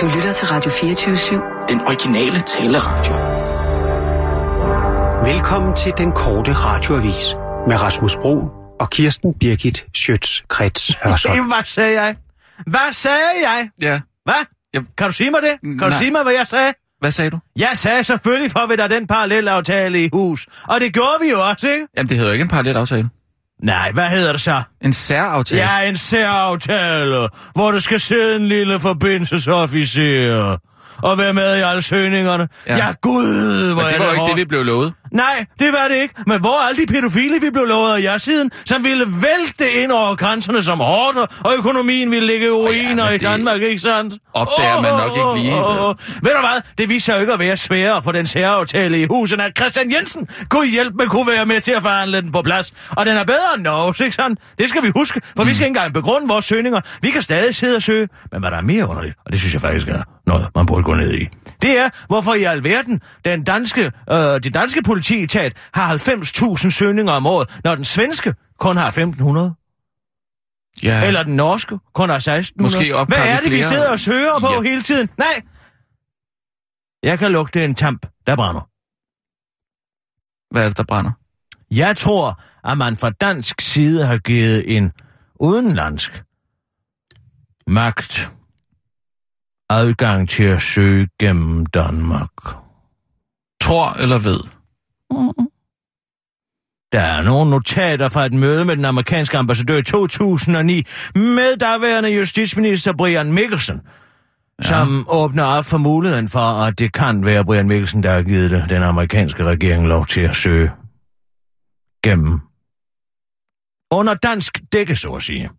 Du lytter til Radio 24-7. Den originale taleradio. Velkommen til den korte radioavis med Rasmus Bro og Kirsten Birgit Schøtz-Krets Hørsholm. Hvad sagde jeg? Hvad sagde jeg? Ja. Hvad? Ja. Kan du sige mig det? Kan du Nej. sige mig, hvad jeg sagde? Hvad sagde du? Jeg sagde selvfølgelig, for vi der den parallelaftale i hus. Og det gjorde vi jo også, ikke? Jamen, det hedder jo ikke en parallel aftale. Nej, hvad hedder det så? En særaftale. Ja, en særaftale, hvor der skal sidde en lille forbindelsesofficer og være med i alle søgningerne. Ja, Ja. gud, hvor Men det er var jo ikke hårdt. det, vi blev lovet. Nej, det var det ikke. Men hvor er alle de pædofile, vi blev lovet af jer siden, som ville vælte ind over grænserne som hårder, og økonomien ville ligge i ruiner men i Danmark, ikke sandt? opdager man nok ikke lige. Ved du hvad? Det viser sig jo ikke at være sværere for den særaftale i husen, at Christian Jensen kunne hjælpe med kunne være med til at forhandle den på plads. Og den er bedre end Norge, ikke sandt? Det skal vi huske, for vi skal ikke engang begrunde vores søgninger. Vi kan stadig sidde og søge, men hvad der er mere underligt, og det synes jeg faktisk er noget, man burde gå ned i. Det er, hvorfor i alverden den danske, øh, det danske politietat har 90.000 søgninger om året, når den svenske kun har 1.500. Ja. Eller den norske kun har 1600. Måske Hvad er de det, vi flere? sidder og søger på Ja. hele tiden? Nej! Jeg kan lugte en tamp, der brænder. Hvad er det, der brænder? Jeg tror, at man fra dansk side har givet en udenlandsk magt adgang til at søge gennem Danmark. Tror eller ved? Der er nogle notater fra et møde med den amerikanske ambassadør i 2009 med daværende justitsminister Brian Mikkelsen, ja. som åbner op for muligheden for, at det kan være Brian Mikkelsen, der har givet det, den amerikanske regering lov til at søge gennem. Under dansk dække, så at sige.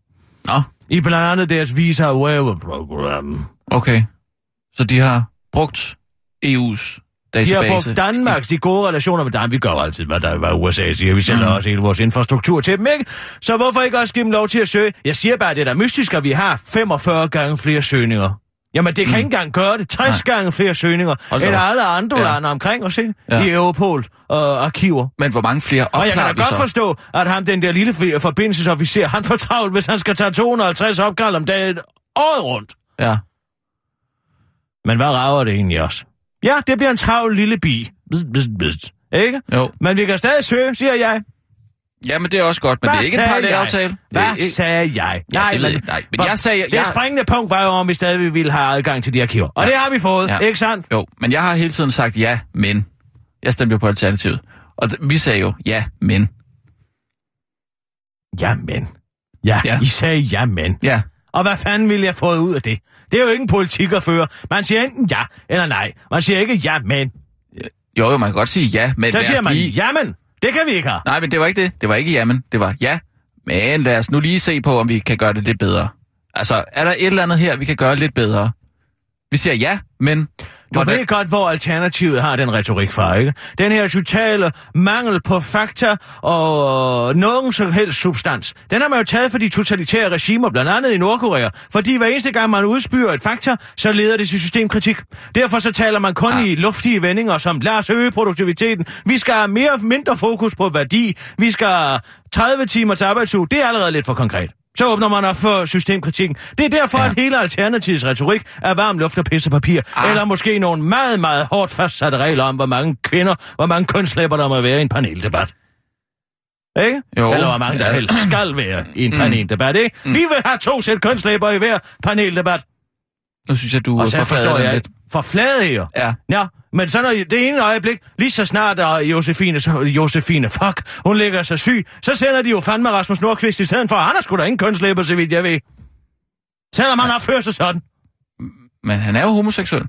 Nå, I blandt andet deres Visa Waiver Program. okay. Så de har brugt EU's De har database. brugt Danmarks de gode relationer med Danmark. Vi gør altid, hvad der hvad USA siger. Vi sælger Mm. også hele vores infrastruktur til dem, ikke? Så hvorfor ikke også give dem lov til at søge? Jeg siger bare, at det er da mystisk, at vi har 45 gange flere søgninger. Jamen, det kan Mm. ikke engang gøre det. 60 Nej. gange flere søgninger, Hold end op. alle andre Ja. lande omkring os, ikke? Ja. I Europol og arkiver. Men hvor mange flere Og jeg kan opklarer da godt så? forstå, at ham, den der lille fi- forbindelsesofficer, han får travlt, hvis han skal tage 250 opkald om dagen året rundt. Ja. Men hvad rager det egentlig også? Ja, det bliver en travl lille bi. Bzz, bzz, bzz. Ikke? Jo. Men vi kan stadig søge, siger jeg. Ja, men det er også godt, men Hvad det er ikke en sagde parallel jeg? aftale. Det Hvad er ikke... sagde jeg? Ja, det ved jeg. Nej, men jeg sagde- Det jeg- springende punkt var jo, om vi stadig ville have adgang til de arkiver. Og Ja. det har vi fået, Ja. ikke sandt? Jo, men jeg har hele tiden sagt ja, men. Jeg stemte jo på alternativet. Og vi sagde jo ja, men. Ja, Ja. ja, I sagde jamen. Ja, Og hvad fanden ville jeg få ud af det? Det er jo ikke en politik at føre. Man siger enten ja eller nej. Man siger ikke ja, men. jo, jo, man kan godt sige ja, men Så siger man, lige... jamen, det kan vi ikke have. Nej, men det var ikke det. Det var ikke jamen. Det var ja. Men lad os nu lige se på, om vi kan gøre det lidt bedre. Altså, er der et eller andet her, vi kan gøre lidt bedre? Vi siger ja, men... Du hvordan- ved godt, hvor Alternativet har den retorik fra, ikke? Den her totale mangel på fakta og nogen som helst substans. Den har man jo taget for de totalitære regimer, blandt andet i Nordkorea. Fordi hver eneste gang man udspyrer et fakta, så leder det til systemkritik. Derfor så taler man kun Ah. i luftige vendinger som, lad os øge produktiviteten. Vi skal have mere mindre fokus på værdi. Vi skal have 30 timers arbejdsuge. Det er allerede lidt for konkret. Så åbner man op for systemkritikken. Det er derfor, Ja. at hele Alternativets retorik er varm luft og pissepapir. Ah. Eller måske nogle meget, meget hårdt fastsatte regler om, hvor mange kvinder, hvor mange kønslæber der må være i en paneldebat. Ikke? Jo. Eller hvor mange der Ja. helst skal være i en paneldebat, ikke? Vi vil have to sæt kønslæber i hver paneldebat. Nu synes jeg, du Og så forstår jeg lidt. ikke. For flade Ja. Ja, men så når det ene øjeblik, lige så snart er Josefine, så, Josefine, fuck, hun ligger sig syg, så sender de jo fandme Rasmus Nordqvist i stedet for, han har sgu da ingen kønslæber, så vidt jeg ved. Selvom han opfører sig sådan. Men han er jo homoseksuel.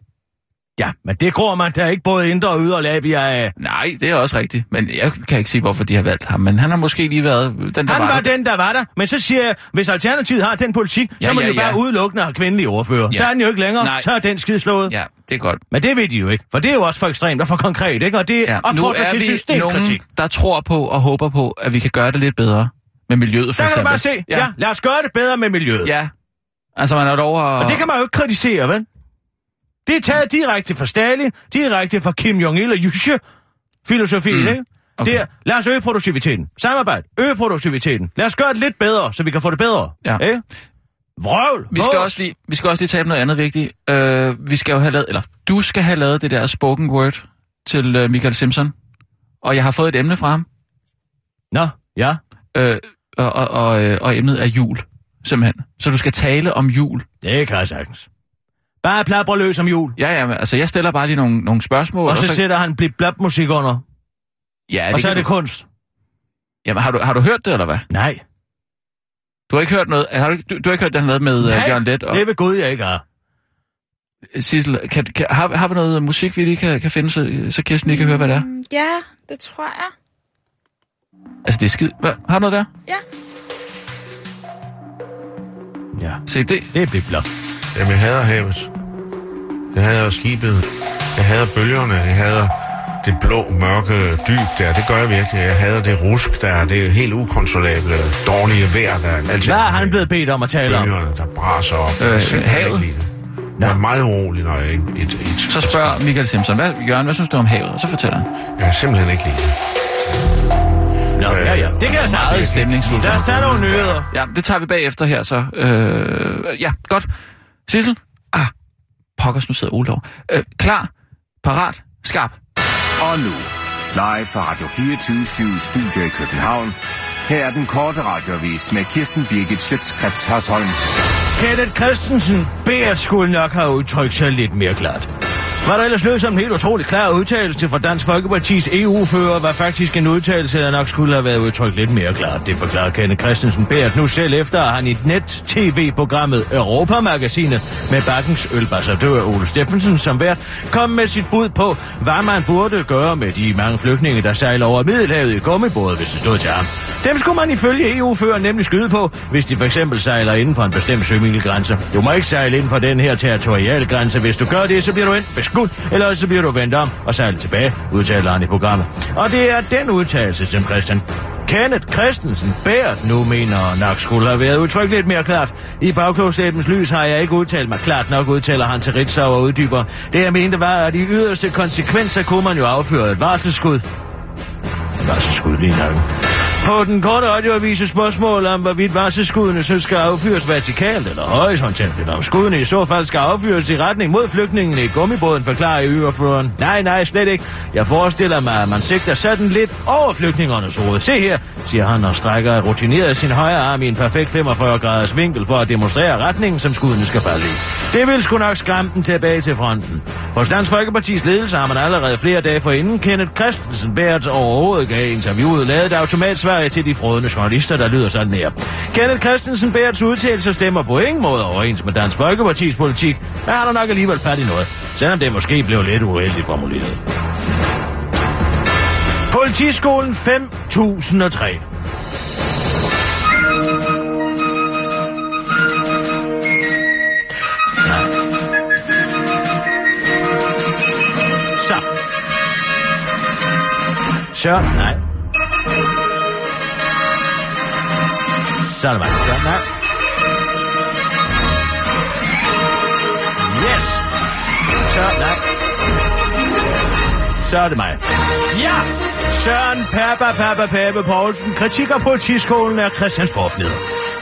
Ja, men det gror man da ikke både indre og ydre labia af. Nej, det er også rigtigt. Men jeg kan ikke sige, hvorfor de har valgt ham. Men han har måske lige været den, der Han var, var der. den, der var der. Men så siger jeg, hvis Alternativet har den politik, Ja, så må ja, de jo ja. bare udelukkende have kvindelige ordfører. Ja. Så er den jo ikke længere. Nej. Så er den skid slået. Ja, det er godt. Men det ved de jo ikke, for det er jo også for ekstremt og for konkret, ikke? Og det Ja, opfordrer er til systemkritik. nogen, der tror på og håber på, at vi kan gøre det lidt bedre med miljøet, for Der kan du eksempel. bare se, ja. ja, lad os gøre det bedre med miljøet. Ja. Altså, man er at... Og det kan man jo ikke kritisere, vel? Det er taget direkte fra Stalin, direkte fra Kim Jong-il og Yushe filosofi, mm. ikke? Okay. Det er, lad os øge produktiviteten. Samarbejde. Øge produktiviteten. Lad os gøre det lidt bedre, så vi kan få det bedre. Ja. Ikke? Vrøvl! Vi skal, også lige, vi skal også lige tale om noget andet vigtigt. Øh, vi skal jo have lavet, eller du skal have lavet det der spoken word til øh, Michael Simpson. Og jeg har fået et emne fra ham. Nå, ja. Øh, og, og, og, og emnet er jul, simpelthen. Så du skal tale om jul. Det kan jeg sagtens. Bare plapper løs om jul. Ja, ja, altså jeg stiller bare lige nogle, nogle spørgsmål. Og så sætter han blip blap musik under. ja, Og så er det du- kunst. Jamen, har du, har du hørt det, eller hvad? Nej. Du har ikke hørt noget, har du, ikke- du, du har ikke hørt den lavet med uh, Nej, Jørgen Let og det vil Gud, jeg ikke har. Sissel. Kan, kan, har, har vi noget musik, vi lige kan, kan finde, så, så Kirsten lige kan høre, hvad det er? Mm, Ja, det tror jeg. Altså, det er skid. Hvad, har du noget der? Ja. Ja, Se, det, det er blip blap. Jamen, jeg hader havet. Jeg hader skibet. Jeg hader bølgerne. Jeg hader det blå, mørke dyb der. Det gør jeg virkelig. Jeg hader det rusk der. Det er helt ukontrollable, dårlige vejr der. Altid Hvad er han blevet bedt om at tale om? Bølgerne, der braser op. Øh, havet? det. Jeg er meget urolig, når jeg er et, et, et, så spørger Michael Simpson, hvad, Jørgen, hvad synes du om havet? Og så fortæller han. Jeg kan simpelthen ikke lide det. Nå, ja, ja. Det kan jeg Meget sagtens. stemningsfuldt. Lad os tage nogle nyheder. Ja, det tager vi bagefter her, så. Øh, ja, godt. Sissel? Ah, pokkers, nu sidder Ole over. Øh, klar, parat, skarp. Og nu, live fra Radio 24 Studio i København. Her er den korte radiovis med Kirsten Birgit Schøtzgrads Hasholm. Kenneth Christensen beder skulle nok have udtrykt sig lidt mere klart. Hvad der ellers lød som en helt utrolig klar udtalelse fra Dansk Folkepartis EU-fører, var faktisk en udtalelse, der nok skulle have været udtrykt lidt mere klart. Det forklarer Kenneth Christensen Bært nu selv efter, at han i net-tv-programmet Europamagasinet med bakkens ølbassadør Ole Steffensen som vært kom med sit bud på, hvad man burde gøre med de mange flygtninge, der sejler over Middelhavet i gummibåde, hvis det stod til ham. Dem skulle man ifølge EU-fører nemlig skyde på, hvis de for eksempel sejler inden for en bestemt sømilgrænse. Du må ikke sejle inden for den her territorialgrænse. Hvis du gør det, så bliver du enten skudt, eller så bliver du vendt om og sejlet tilbage, udtaler han i programmet. Og det er den udtalelse, som Christian Kenneth Christensen Bært nu mener nok skulle have været udtrykt lidt mere klart. I bagklogskabens lys har jeg ikke udtalt mig klart nok, udtaler han til Ritzau og uddyber. Det jeg mente var, at i yderste konsekvenser kunne man jo afføre et varselsskud. Varselsskud lige nok. På den korte radioavise spørgsmål om, hvorvidt varselskuddene så skal affyres vertikalt eller horisontalt, eller om skuddene i så fald skal affyres i retning mod flygtningene i gummibåden, forklarer øverføreren. Nej, nej, slet ikke. Jeg forestiller mig, at man sigter sådan lidt over flygtningernes hoved. Se her, siger han og strækker rutineret sin højre arm i en perfekt 45 graders vinkel for at demonstrere retningen, som skuddene skal falde i. Det vil sgu nok skræmme den tilbage til fronten. Hos Dansk Folkepartis ledelse har man allerede flere dage forinden Kenneth Christensen Bært overhovedet gav interviewet lavet et automatsvar jeg til de frådende journalister, der lyder sådan her. Kenneth Christensen Bærts udtalelse stemmer på ingen måde overens med Dansk Folkepartis politik, men han har nok alligevel fat i noget, selvom det måske blev lidt uheldigt formuleret. Politiskolen 5003. Så. Så, nej. Så er det mig. Så, nej. Yes. Så, nej. Så er det mig. Søren Papa Papa Pape Poulsen kritikker politiskolen af Christiansborg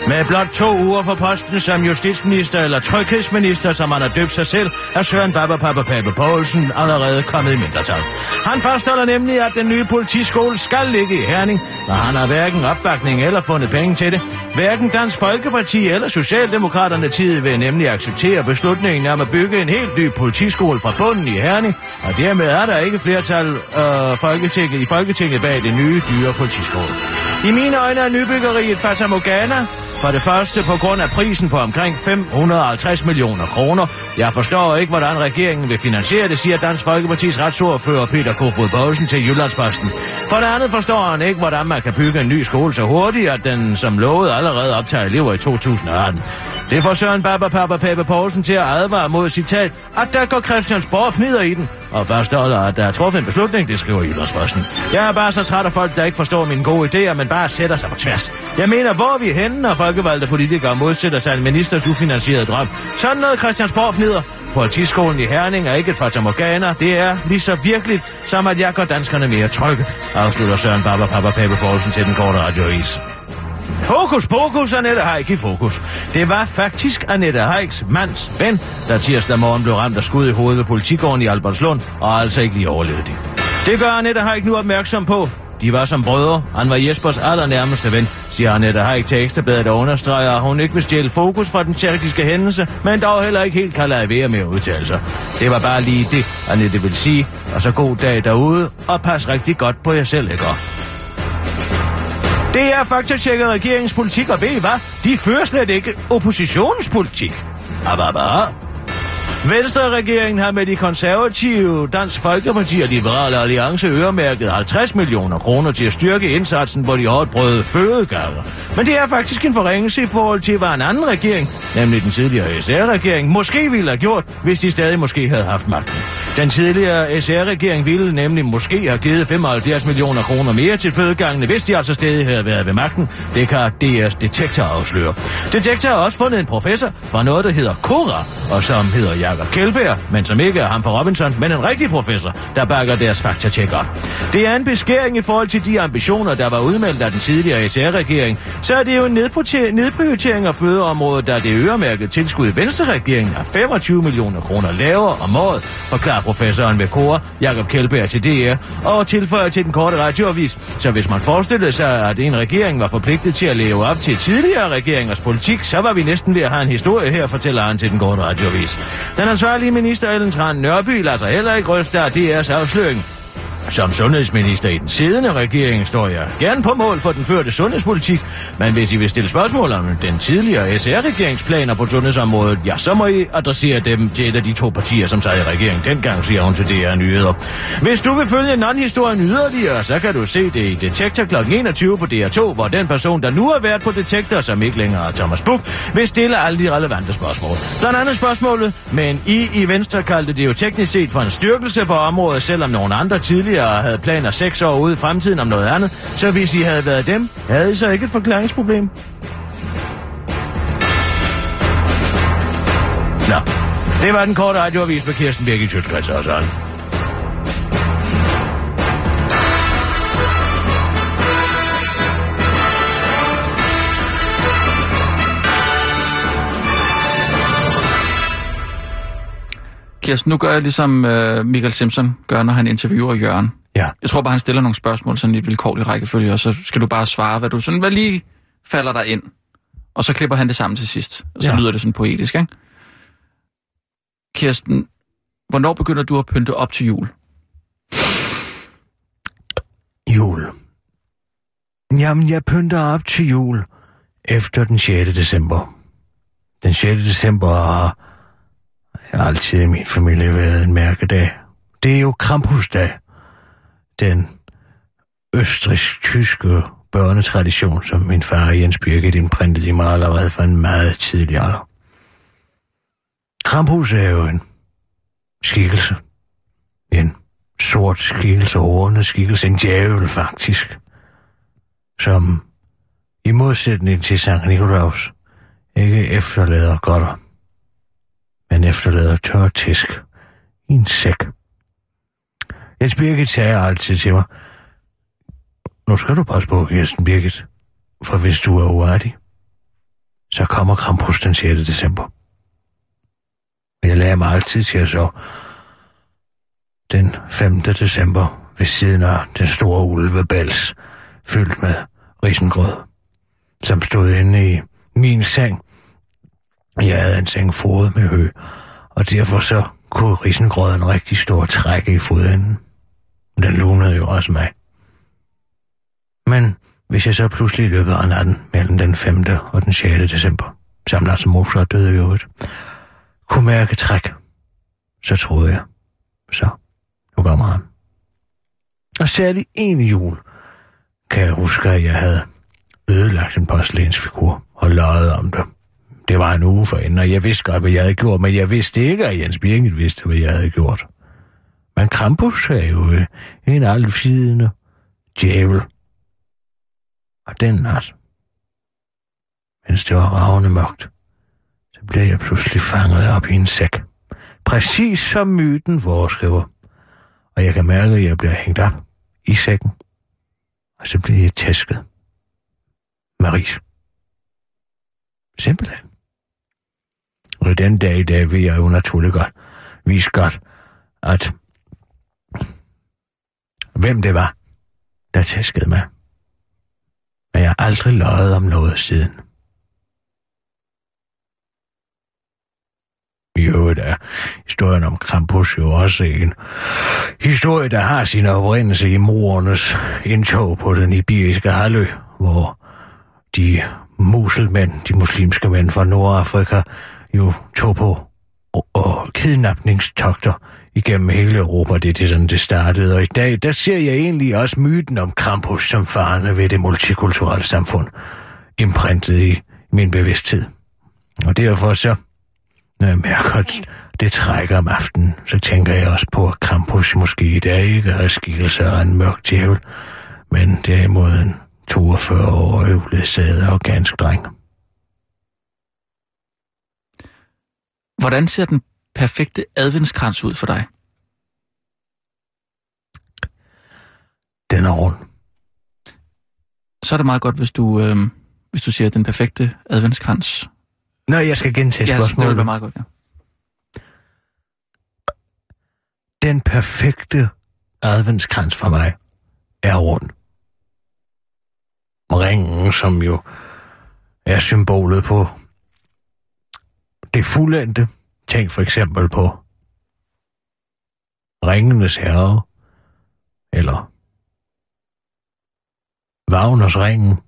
Med blot to uger på posten som justitsminister eller tryghedsminister, som han har døbt sig selv, er Søren Papa Papa Pape Poulsen allerede kommet i mindretal. Han fastholder nemlig, at den nye politiskole skal ligge i Herning, og han har hverken opbakning eller fundet penge til det. Hverken Dansk Folkeparti eller Socialdemokraterne tid vil nemlig acceptere beslutningen om at bygge en helt ny politiskole fra bunden i Herning, og dermed er der ikke flertal øh, Folketinget, i Folketinget bag det nye dyre politiskål. I mine øjne er nybyggeriet Fata Morgana, for det første på grund af prisen på omkring 550 millioner kroner. Jeg forstår ikke, hvordan regeringen vil finansiere det, siger Dansk Folkepartis retsordfører Peter Kofod Poulsen til Jyllandsposten. For det andet forstår han ikke, hvordan man kan bygge en ny skole så hurtigt, at den som lovet allerede optager elever i 2018. Det får Søren Baba Papa Pape Poulsen til at advare mod citat, at der går Christiansborg fnider i den, og fastholder, at der er truffet en beslutning, det skriver Jyllandsposten. Jeg er bare så træt af folk, der ikke forstår mine gode idéer, men bare sætter sig på tværs. Jeg mener, hvor er vi henne, når folkevalgte politikere modsætter sig en ministers ufinansierede drøm? Sådan noget Christiansborg fnider. Politiskolen i Herning er ikke et fatamorgana. Det er lige så virkeligt, som at jeg gør danskerne mere trygge, afslutter Søren Baba Papa Pape Poulsen til den korte radioavis. Fokus pokus, Annette Haik i fokus. Det var faktisk Annette Haiks mands ven, der tirsdag morgen blev ramt af skud i hovedet ved politigården i Albertslund, og altså ikke lige overlevede det. Det gør Annette Haik nu opmærksom på. De var som brødre. Han var Jespers allernærmeste ven, siger Annette Haik til Ekstrabladet og understreger, at hun ikke vil stjæle fokus fra den tjekkiske hændelse, men dog heller ikke helt kan lade være med at udtale sig. Det var bare lige det, Annette vil sige, og så god dag derude, og pas rigtig godt på jer selv, ikke? Det er faktatjekket regeringens politik, og ved I hvad? De fører slet ikke oppositionens politik. Ababa. Venstre-regeringen har med de konservative, Dansk Folkeparti og Liberale Alliance øremærket 50 millioner kroner til at styrke indsatsen på de hårdt brøde fødegaver. Men det er faktisk en forringelse i forhold til, hvad en anden regering, nemlig den tidligere SR-regering, måske ville have gjort, hvis de stadig måske havde haft magten. Den tidligere SR-regering ville nemlig måske have givet 75 millioner kroner mere til fødegangene, hvis de altså stadig havde været ved magten. Det kan DR's Detektor afsløre. Detektor har også fundet en professor fra noget, der hedder Kora, og som hedder Jakob Kjeldberg, men som ikke er ham fra Robinson, men en rigtig professor, der bakker deres faktatjek op. Det er en beskæring i forhold til de ambitioner, der var udmeldt af den tidligere SR-regering, så er det jo en nedprioritering af fødeområdet, der det øremærket tilskud i Venstre-regeringen er 25 millioner kroner lavere om året, forklarer professoren ved Kora, Jakob Kjeldberg til DR, og tilføjer til den korte radioavis. Så hvis man forestillede sig, at en regering var forpligtet til at leve op til tidligere regeringers politik, så var vi næsten ved at have en historie her, fortæller han til den korte radioavis. Den ansvarlige minister Ellen Tran Nørby lader sig heller ikke ryste af DR's afsløring. Som sundhedsminister i den siddende regering står jeg gerne på mål for den førte sundhedspolitik, men hvis I vil stille spørgsmål om den tidligere SR-regeringsplaner på sundhedsområdet, ja, så må I adressere dem til et af de to partier, som sad i regeringen dengang, siger hun til DR Nyheder. Hvis du vil følge non-historien yderligere, så kan du se det i Detektor kl. 21 på DR2, hvor den person, der nu har været på Detektor, som ikke længere er Thomas Buk, vil stille alle de relevante spørgsmål. Blandt andet spørgsmålet, men I i Venstre kaldte det jo teknisk set for en styrkelse på området, selvom nogle andre tidligere tidligere havde planer seks år ude i fremtiden om noget andet, så hvis I havde været dem, havde I så ikke et forklaringsproblem? Nå, det var den korte radioavis med Kirsten Birgit Sjøtskrets og sådan. Kirsten, nu gør jeg ligesom uh, Michael Simpson gør, når han interviewer Jørgen. Ja. Jeg tror bare, han stiller nogle spørgsmål sådan i et vilkårligt rækkefølge, og så skal du bare svare, hvad du sådan, hvad lige falder der ind. Og så klipper han det sammen til sidst. Og så Ja. lyder det sådan poetisk, ikke? Kirsten, hvornår begynder du at pynte op til jul? Jul. Jamen, jeg pynter op til jul efter den 6. december. Den 6. december har altid i min familie været en mærkedag. Det er jo Krampusdag. Den østrisk-tyske børnetradition, som min far Jens Birgit indprintede i mig allerede for en meget tidlig alder. Krampus er jo en skikkelse. En sort skikkelse, ordende skikkelse, en djævel faktisk, som i modsætning til Sankt Nikolaus ikke efterlader godter, men efterlader tør tisk i en sæk. Jens Birgit sagde altid til mig, nu skal du passe på, Kirsten Birgit, for hvis du er uartig, så kommer Krampus den 6. december. Og jeg lagde mig altid til at så den 5. december ved siden af den store ulvebæls, fyldt med risengrød, som stod inde i min seng. Jeg havde en seng fodet med hø, og derfor så kunne risengrøden rigtig stå og trække i fodenden. Den lunede jo også mig. Men hvis jeg så pludselig i løbet af natten mellem den 5. og den 6. december, sammen Lars Mozart døde i øvrigt, kunne mærke træk, så troede jeg, så nu kommer han. Og særlig en jul kan jeg huske, at jeg havde ødelagt en porcelænsfigur og løjet om det. Det var en uge for inden, og jeg vidste godt, hvad jeg havde gjort, men jeg vidste ikke, at Jens Birgit vidste, hvad jeg havde gjort. Men Krampus er jo øh, en alvidende djævel. Og den nat, mens det var ravne mørkt, så blev jeg pludselig fanget op i en sæk. Præcis som myten foreskriver. Og jeg kan mærke, at jeg bliver hængt op i sækken. Og så bliver jeg tæsket Maris. Simpelthen. Og den dag i dag vil jeg jo naturlig godt vise godt, at hvem det var, der tæskede mig. Men jeg har aldrig løjet om noget siden. I øvrigt er historien om Krampus jo også en historie, der har sin oprindelse i morernes indtog på den ibiriske halvø, hvor de muselmænd, de muslimske mænd fra Nordafrika, jo tog på og, og kidnapningstogter igennem hele Europa. Det er det, sådan det startede. Og i dag, der ser jeg egentlig også myten om Krampus som farne ved det multikulturelle samfund imprintet i min bevidsthed. Og derfor så, når jeg mærker, at det trækker om aftenen, så tænker jeg også på, at Krampus måske i dag ikke er skikkelse af en mørk djævel, men derimod en 42-årig uledsaget og ganske dreng. Hvordan ser den perfekte adventskrans ud for dig? Den er rund. Så er det meget godt, hvis du, øh, hvis du siger den perfekte adventskrans. Nå, jeg skal gentage Ja, det vil spørgsmålet. være meget godt, ja. Den perfekte adventskrans for mig er rund. Ringen, som jo er symbolet på det fuldendte. Tænk for eksempel på Ringenes Herre, eller Wagners ringen,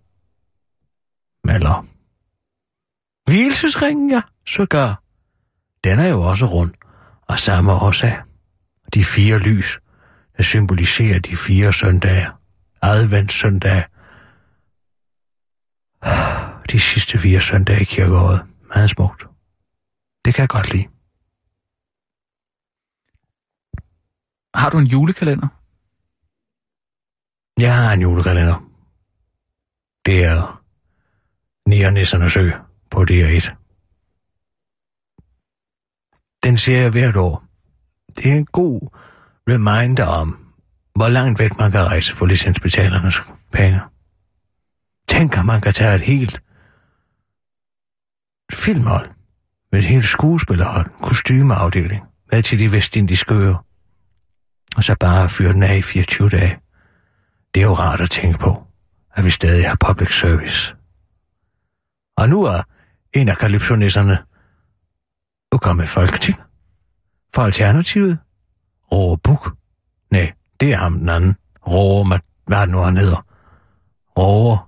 eller Hvilesesringen, ja, sågar. Den er jo også rund, og samme årsag. De fire lys, der symboliserer de fire søndage, adventssøndage, de sidste fire søndage i kirkeåret. Meget smukt. Det kan jeg godt lide. Har du en julekalender? Jeg har en julekalender. Det er Niernissernes Ø på DR1. Den ser jeg hvert år. Det er en god reminder om, hvor langt væk man kan rejse for licensbetalernes penge. Tænk, at man kan tage et helt filmhold med et helt skuespillerhold, kostymeafdeling, med til de vestindiske øer. Og så bare fyre den af i 24 dage. Det er jo rart at tænke på, at vi stadig har public service. Og nu er en af kalypsonisserne jo kommet i Folketing. For Alternativet, Råge Buk. Nej, det er ham den anden. Råge, hvad er det nu, han hedder? Råge.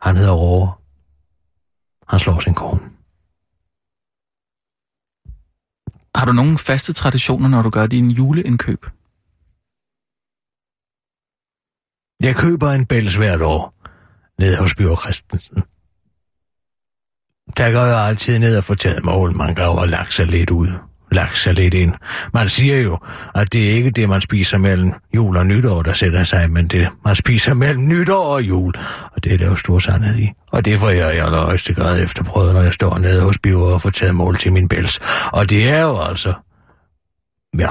Han hedder Råge. Han slår sin kone. Har du nogle faste traditioner, når du gør dine juleindkøb? Jeg køber en bæls hvert år, nede hos Bjørn Christensen. Der går jeg altid ned og får taget mål, man graver og lagt sig lidt ud. Lagt sig lidt ind. Man siger jo, at det er ikke det, man spiser mellem jul og nytår, der sætter sig, men det, man spiser mellem nytår og jul. Og det er der jo stor sandhed i. Og det får jeg i allerhøjeste grad efterprøvet, når jeg står nede hos biver og får taget mål til min bæls. Og det er jo altså... Ja,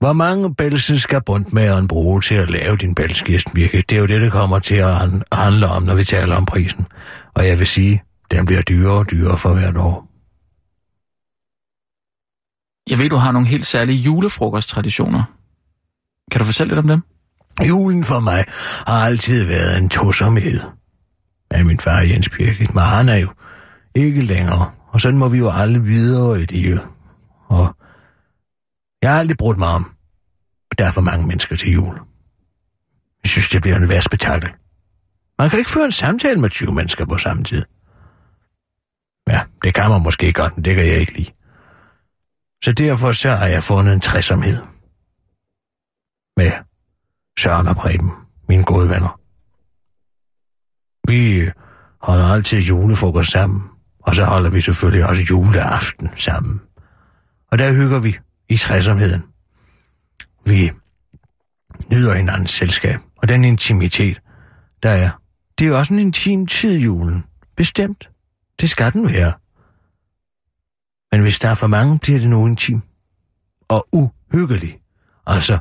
hvor mange bælse skal bundmageren bruge til at lave din bælskist, virke? Det er jo det, det kommer til at handle om, når vi taler om prisen. Og jeg vil sige, den bliver dyrere og dyrere for hvert år. Jeg ved, du har nogle helt særlige julefrokosttraditioner. Kan du fortælle lidt om dem? Julen for mig har altid været en tosomhed. Af min far Jens Birgit, men han er jo ikke længere. Og sådan må vi jo alle videre i det. Og jeg har aldrig brugt mig om, at der er for mange mennesker til jul. Jeg synes, det bliver en værd spektakel. Man kan ikke føre en samtale med 20 mennesker på samme tid. Ja, det kan man måske godt, men det kan jeg ikke lide. Så derfor så har jeg fundet en træsomhed. Med Søren og Preben, mine gode venner. Vi holder altid julefrokost sammen, og så holder vi selvfølgelig også juleaften sammen. Og der hygger vi i træsomheden. Vi nyder hinandens selskab, og den intimitet, der er. Det er jo også en intim tid, julen. Bestemt. Det skal den være. Men hvis der er for mange, bliver det nu intim. Og uhyggelig. Altså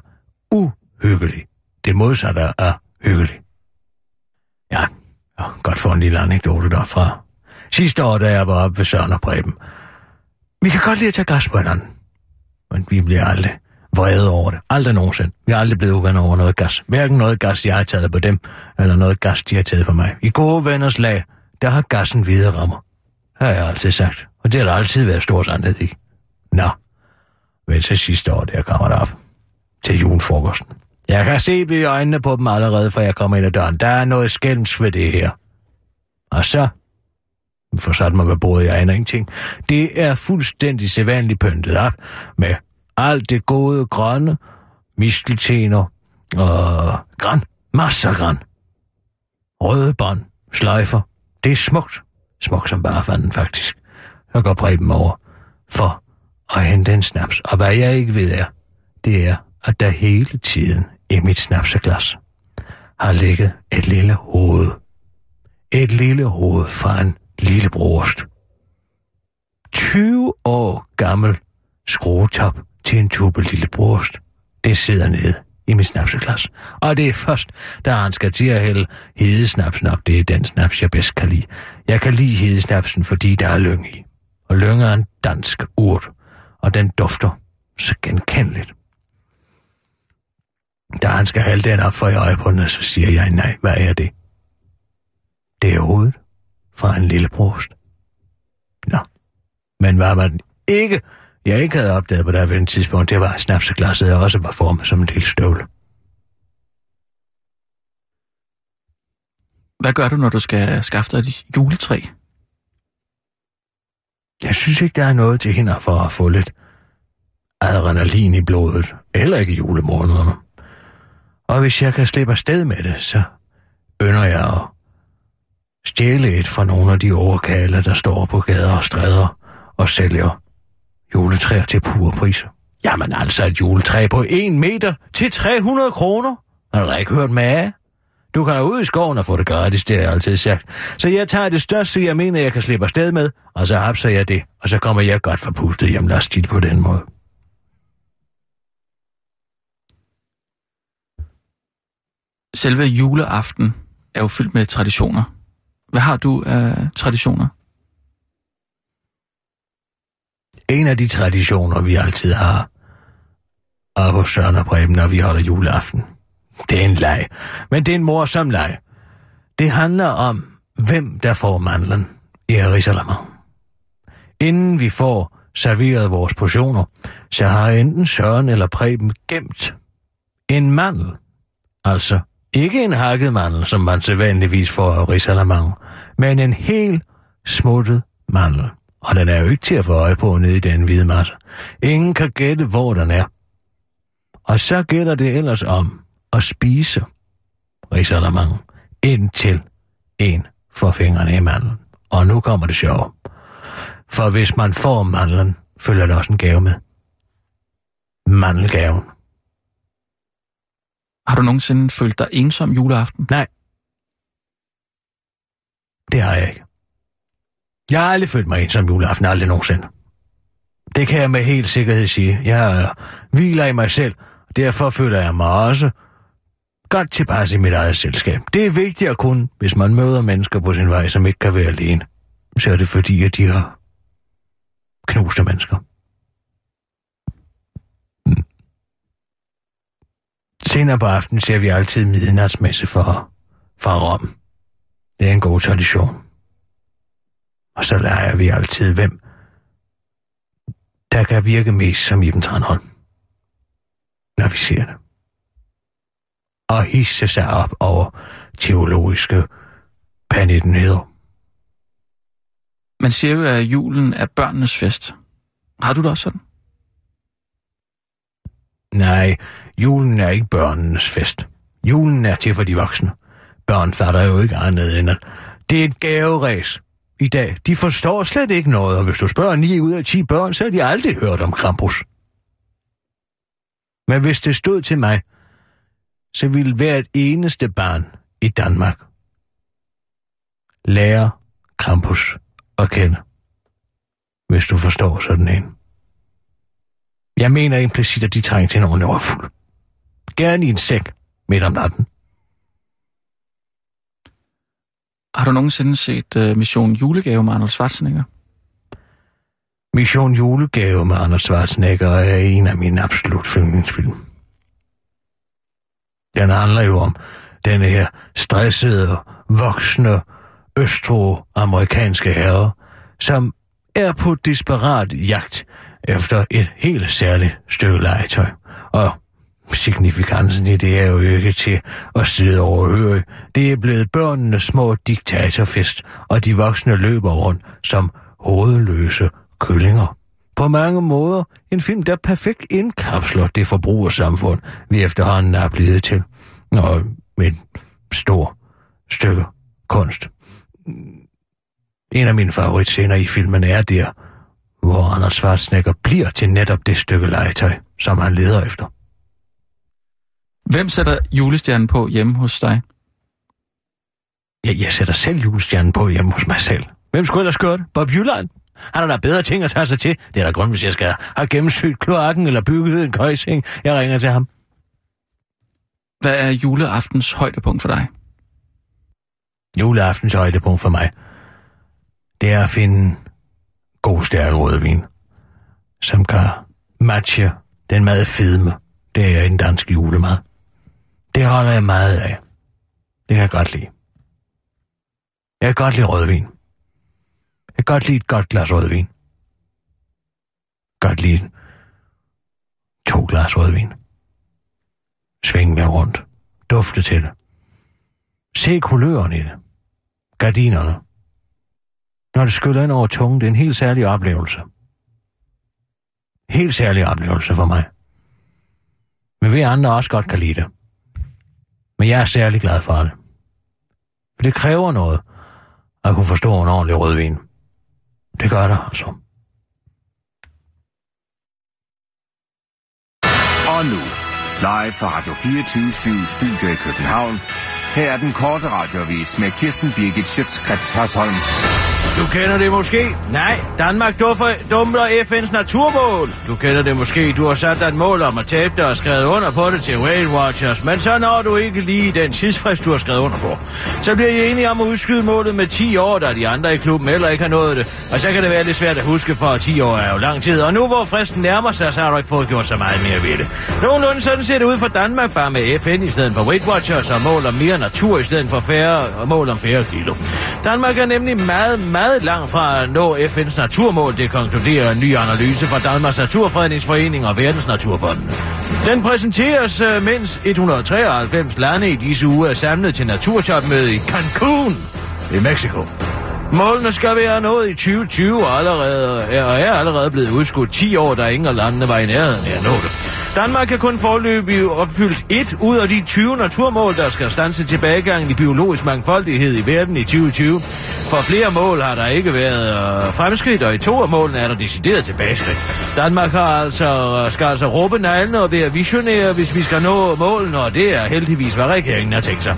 uhyggelig. Det modsatte er hyggelig. Ja, Ja, godt få en lille anekdote derfra. Sidste år, da jeg var oppe ved Søren og Preben. Vi kan godt lide at tage gas på hinanden. Men vi bliver aldrig vrede over det. Aldrig nogensinde. Vi har aldrig blevet uvenner over noget gas. Hverken noget gas, jeg har taget på dem, eller noget gas, de har taget på mig. I gode venners lag, der har gassen hvide rammer. Har jeg altid sagt. Og det har der altid været stor sandhed i. Nå, vel til sidste år, der kommer der op. Til julefrokosten. Jeg kan se det i øjnene på dem allerede, fra jeg kommer ind ad døren. Der er noget skælmsk ved det her. Og så for sat mig ved bordet, jeg aner ingenting. Det er fuldstændig sædvanligt pyntet op med alt det gode grønne, miskeltener og græn, masser af græn. Røde bånd, sløjfer. Det er smukt. Smuk som bare fanden, faktisk. Så går Preben over for at hente en snaps. Og hvad jeg ikke ved er, det er, at der hele tiden i mit snapseglas har ligget et lille hoved. Et lille hoved fra en lille brost. 20 år gammel skruetop til en tube lille brost. Det sidder nede i mit snapseglas. Og det er først, da han skal til at hælde hedesnapsen op. Det er den snaps, jeg bedst kan lide. Jeg kan lide hedesnapsen, fordi der er lyng i. Og lyng er en dansk urt, og den dufter så genkendeligt. Da han skal hælde den op for i øjeblikket, så siger jeg, nej, hvad er det? Det er hovedet fra en lille brost. Nå, men hvad man ikke, jeg ikke havde opdaget på det her tidspunkt, det var, at snapseglasset også var formet som en lille støvle. Hvad gør du, når du skal skaffe dig et juletræ? Jeg synes ikke, der er noget til hinder for at få lidt adrenalin i blodet, eller ikke i julemånederne. Og hvis jeg kan slippe afsted med det, så ønsker jeg at stjæle et fra nogle af de overkale, der står på gader og stræder og sælger juletræer til pure priser. Jamen altså et juletræ på 1 meter til 300 kroner. Har du da ikke hørt med? Du kan da ud i skoven og få det gratis, det har jeg altid sagt. Så jeg tager det største, jeg mener, jeg kan slippe afsted med, og så hapser jeg det, og så kommer jeg godt forpustet hjem lastigt på den måde. Selve juleaften er jo fyldt med traditioner. Hvad har du af traditioner? En af de traditioner, vi altid har, og på Søren og Preben, når vi holder juleaften, det er en leg. Men det er en morsom leg. Det handler om, hvem der får mandlen i risalamang. Inden vi får serveret vores portioner, så har enten Søren eller Preben gemt en mandel. Altså ikke en hakket mandel, som man sædvanligvis får af risalamang, men en helt smuttet mandel. Og den er jo ikke til at få øje på nede i den hvide masse. Ingen kan gætte, hvor den er. Og så gælder det ellers om at spise risalamang indtil en får fingrene i mandlen. Og nu kommer det sjove. For hvis man får mandlen, følger der også en gave med. Mandelgaven. Har du nogensinde følt dig ensom juleaften? Nej. Det har jeg ikke. Jeg har aldrig følt mig ensom juleaften, aldrig nogensinde. Det kan jeg med helt sikkerhed sige. Jeg øh, hviler i mig selv, og derfor føler jeg mig også godt tilpas i mit eget selskab. Det er vigtigt at kunne, hvis man møder mennesker på sin vej, som ikke kan være alene. Så er det fordi, at de har knuste mennesker. Mm. Senere på aftenen ser vi altid midnatsmesse for, for Rom. Det er en god tradition. Og så leger vi altid, hvem der kan virke mest som Iben Tranholm, når vi ser det. Og hisse sig op over teologiske panettenheder. Man siger jo, at julen er børnenes fest. Har du det også sådan? Nej, julen er ikke børnenes fest. Julen er til for de voksne. Børn fatter jo ikke andet end, at det er et gaveræs i dag. De forstår slet ikke noget, og hvis du spørger 9 ud af 10 børn, så har de aldrig hørt om Krampus. Men hvis det stod til mig, så ville hvert eneste barn i Danmark lære Krampus at kende. Hvis du forstår sådan en. Jeg mener implicit, at de trænger til en ordentlig overfuld. Gerne i en sæk midt om natten. Har du nogensinde set uh, Mission Julegave med Arnold Schwarzenegger? Mission Julegave med Anders Schwarzenegger er en af mine absolut yndlingsfilm. Den handler jo om den her stressede, voksne, østro-amerikanske herre, som er på desperat jagt efter et helt særligt stykke legetøj. Og signifikansen i det er jo ikke til at sidde overhøre. Det er blevet børnenes små diktatorfest, og de voksne løber rundt som hovedløse kyllinger. På mange måder en film, der perfekt indkapsler det forbrugersamfund, vi efterhånden er blevet til. Og et stort stykke kunst. En af mine favoritscener i filmen er der, hvor Anders Schwarzenegger bliver til netop det stykke legetøj, som han leder efter. Hvem sætter julestjernen på hjemme hos dig? Jeg, jeg sætter selv julestjernen på hjemme hos mig selv. Hvem skulle ellers gøre det? Bob Jylland? Han har da bedre ting at tage sig til. Det er da grund, hvis jeg skal have gennemsygt kloakken eller bygget en køjsing. Jeg ringer til ham. Hvad er juleaftens højdepunkt for dig? Juleaftens højdepunkt for mig, det er at finde god stærk rødvin, som kan matche den meget fedme, det er en dansk julemad. Det holder jeg meget af. Det kan jeg godt lide. Jeg kan godt lide rødvin. Jeg kan godt lide et godt glas rødvin. Godt lide to glas rødvin. Sving mig rundt. Dufte til det. Se kuløren i det. Gardinerne. Når det skyller ind over tungen, det er en helt særlig oplevelse. Helt særlig oplevelse for mig. Men vi andre også godt kan lide det. Men jeg er særlig glad for det. For det kræver noget at kunne forstå en ordentlig rødvin. Det gør det altså. Og nu, live fra Radio 24 Studio i København. Her er den korte radiovis med Kirsten Birgit Schøtzgrads Hasholm. Du kender det måske? Nej, Danmark duffer, dumler FN's naturmål. Du kender det måske. Du har sat dig et mål om at tabe dig og skrevet under på det til Whale Watchers, men så når du ikke lige den tidsfrist, du har skrevet under på. Så bliver I enige om at udskyde målet med 10 år, da de andre i klubben heller ikke har nået det. Og så kan det være lidt svært at huske, for 10 år er jo lang tid. Og nu hvor fristen nærmer sig, så har du ikke fået gjort så meget mere ved det. Nogenlunde sådan ser det ud for Danmark, bare med FN i stedet for Weight Watchers og mål om mere natur i stedet for færre mål om færre kilo. Danmark er nemlig meget, meget langt fra at nå FN's naturmål, det konkluderer en ny analyse fra Danmarks Naturfredningsforening og Verdens Naturfond. Den præsenteres, øh, mens 193 lande i disse uger er samlet til naturtopmøde i Cancun i Mexico. Målene skal være nået i 2020 og, allerede, er, og er allerede blevet udskudt 10 år, da ingen af landene var i nærheden af at nå det. Danmark kan kun forløbig opfyldt et ud af de 20 naturmål, der skal stanse tilbagegangen i biologisk mangfoldighed i verden i 2020. For flere mål har der ikke været øh, fremskridt, og i to af målene er der decideret tilbageskridt. Danmark har altså, øh, skal altså råbe neglene og være visionære, hvis vi skal nå målene, og det er heldigvis, hvad regeringen har tænkt sig.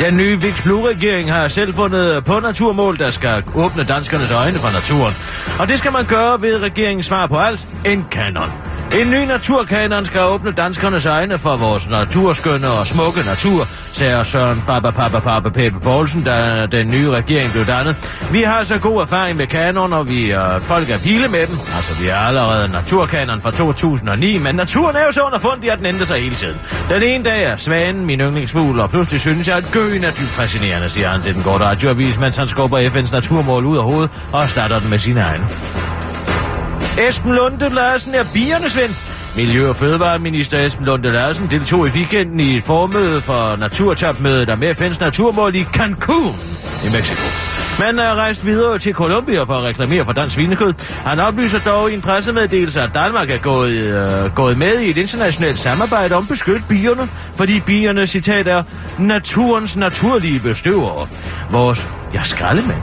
Den nye Vix Blue-regering har selv fundet på naturmål, der skal åbne danskernes øjne for naturen. Og det skal man gøre ved regeringens svar på alt, en kanon. En ny naturkanon skal åbne danskernes øjne for vores naturskønne og smukke natur, sagde Søren Papa Papa Papa Pepe Poulsen, da den nye regering blev dannet. Vi har så god erfaring med kanon, og vi øh, folk er vilde med dem. Altså, vi har allerede naturkanon fra 2009, men naturen er jo så underfundig, at den ændrer sig hele tiden. Den ene dag er svanen min yndlingsfugl, og pludselig synes jeg, at gøen er dybt fascinerende, siger han til den korte radioavis, mens han skubber FN's naturmål ud af hovedet og starter den med sine egne. Esben Lunde Larsen er biernes ven. Miljø- og Fødevareminister Esben Lunde Larsen deltog i weekenden i et formøde for naturtopmødet om FN's naturmål i Cancun i Mexico. Man er rejst videre til Colombia for at reklamere for dansk svinekød. Han oplyser dog i en pressemeddelelse, at Danmark er gået, øh, gået med i et internationalt samarbejde om beskytte bierne, fordi bierne, citat er, naturens naturlige bestøvere. Vores Ja, skraldemand.